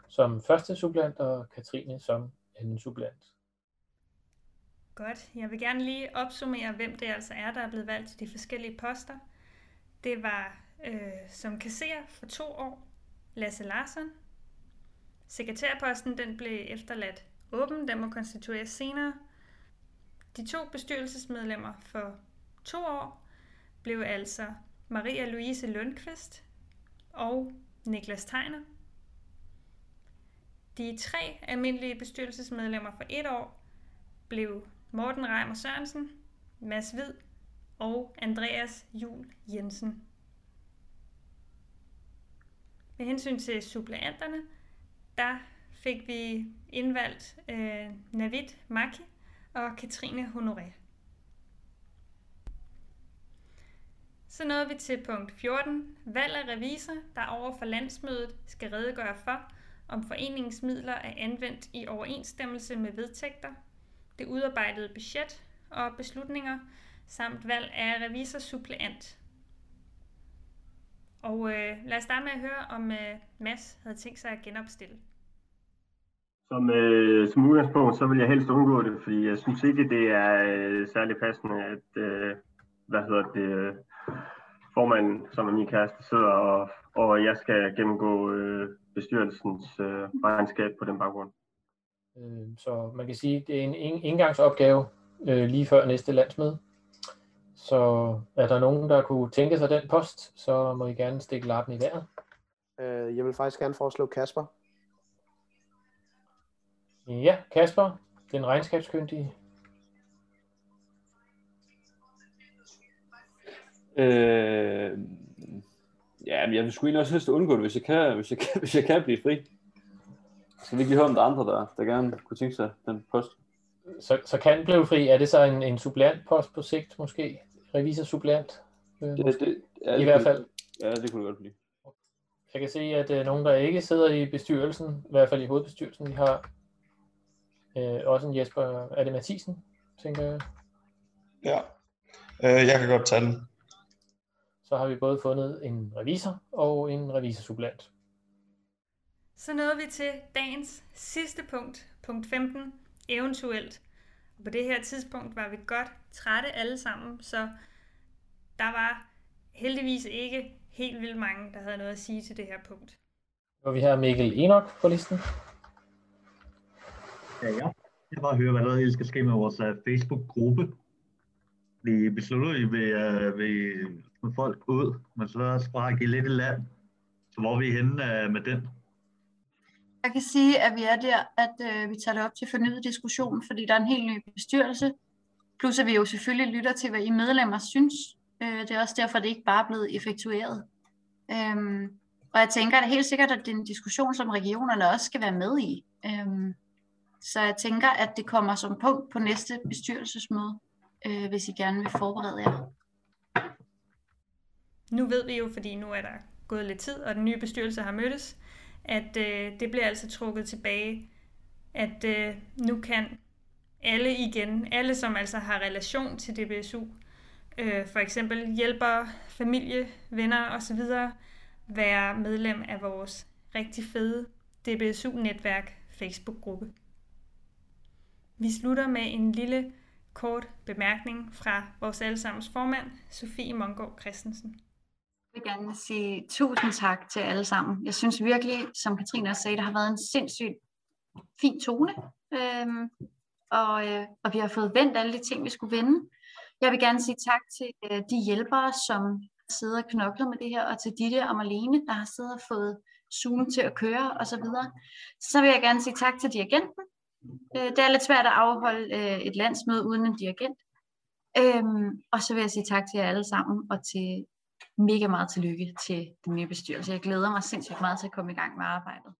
som første supplant og Katrine som anden supplant. Godt. Jeg vil gerne lige opsummere, hvem det altså er, der er blevet valgt til de forskellige poster. Det var øh, som kasserer for to år, Lasse Larsen. Sekretærposten den blev efterladt åben, den må konstitueres senere. De to bestyrelsesmedlemmer for to år blev altså Maria Louise Lundqvist og Niklas Tegner. De tre almindelige bestyrelsesmedlemmer for et år blev Morten Reimer Sørensen, Mads Hvid og Andreas Jul Jensen. Med hensyn til suppleanterne, der fik vi indvalgt øh, Navid Maki og Katrine Honoré. Så nåede vi til punkt 14. Valg af revisor, der over for landsmødet skal redegøre for, om foreningens midler er anvendt i overensstemmelse med vedtægter, det udarbejdede budget og beslutninger, samt valg af revisorsuppleant. Og øh, lad os starte med at høre, om øh, Mads havde tænkt sig at genopstille. Som, øh, som udgangspunkt, så vil jeg helst undgå det, fordi jeg synes ikke, det er øh, særlig passende, at, øh, hvad hedder det, øh, formanden, som er min kæreste, sidder, og, og jeg skal gennemgå øh, bestyrelsens øh, regnskab på den baggrund. Øh, så man kan sige, at det er en indgangsopgave øh, lige før næste landsmøde. Så er der nogen, der kunne tænke sig den post, så må I gerne stikke lappen i vejret. Øh, jeg vil faktisk gerne foreslå Kasper. Ja, Kasper, den regnskabskyndige. Øh, ja, men jeg vil sgu egentlig også helst undgå det, hvis jeg kan, hvis jeg kan, hvis jeg kan blive fri. Skal vi ikke lige høre om der er andre, der, der gerne kunne tænke sig den post? Så, så kan blive fri. Er det så en, en suppleantpost på sigt måske? Revisor suppleant? Øh, det, det, ja, I det hvert kunne- fald. Ja, det kunne det godt blive. Jeg kan se, at øh, nogen, der ikke sidder i bestyrelsen, i hvert fald i hovedbestyrelsen, de har øh, også en Jesper, er det Mathisen, tænker jeg. Ja, øh, jeg kan godt tage den. Så har vi både fundet en revisor og en revisorsupplant. Så nåede vi til dagens sidste punkt, punkt 15, eventuelt. Og på det her tidspunkt var vi godt trætte alle sammen, så der var heldigvis ikke helt vildt mange, der havde noget at sige til det her punkt. Og vi har Mikkel Enoch på listen. Ja, ja. Jeg vil bare høre, hvad der ellers skal ske med vores uh, Facebook-gruppe. Vi besluttede, at vi uh, vil få folk ud, men så også bare give lidt i land. Så hvor er vi henne øh, med den? Jeg kan sige, at vi er der, at øh, vi tager det op til fornyet diskussion, fordi der er en helt ny bestyrelse. Plus at vi jo selvfølgelig lytter til, hvad I medlemmer synes. Øh, det er også derfor, det ikke bare er blevet effektueret. Øhm, og jeg tænker, at det er helt sikkert, at det er en diskussion, som regionerne også skal være med i. Øhm, så jeg tænker, at det kommer som punkt på næste bestyrelsesmøde, øh, hvis I gerne vil forberede jer. Nu ved vi jo, fordi nu er der gået lidt tid, og den nye bestyrelse har mødtes, at øh, det bliver altså trukket tilbage, at øh, nu kan alle igen, alle som altså har relation til DBSU, øh, for eksempel hjælpere, familie, venner osv., være medlem af vores rigtig fede DBSU-netværk Facebook-gruppe. Vi slutter med en lille kort bemærkning fra vores allesammens formand, Sofie Mongård Christensen. Jeg vil gerne sige tusind tak til alle sammen. Jeg synes virkelig, som Katrine også sagde, der har været en sindssygt fin tone. Øhm, og, øh, og vi har fået vendt alle de ting, vi skulle vende. Jeg vil gerne sige tak til øh, de hjælpere, som sidder og knoklet med det her, og til Ditte og Marlene, der har siddet og fået Zoom til at køre osv. Så vil jeg gerne sige tak til dirigenten. Øh, det er lidt svært at afholde øh, et landsmøde uden en dirigent. Øhm, og så vil jeg sige tak til jer alle sammen, og til mega meget tillykke til den nye bestyrelse. Jeg glæder mig sindssygt meget til at komme i gang med arbejdet.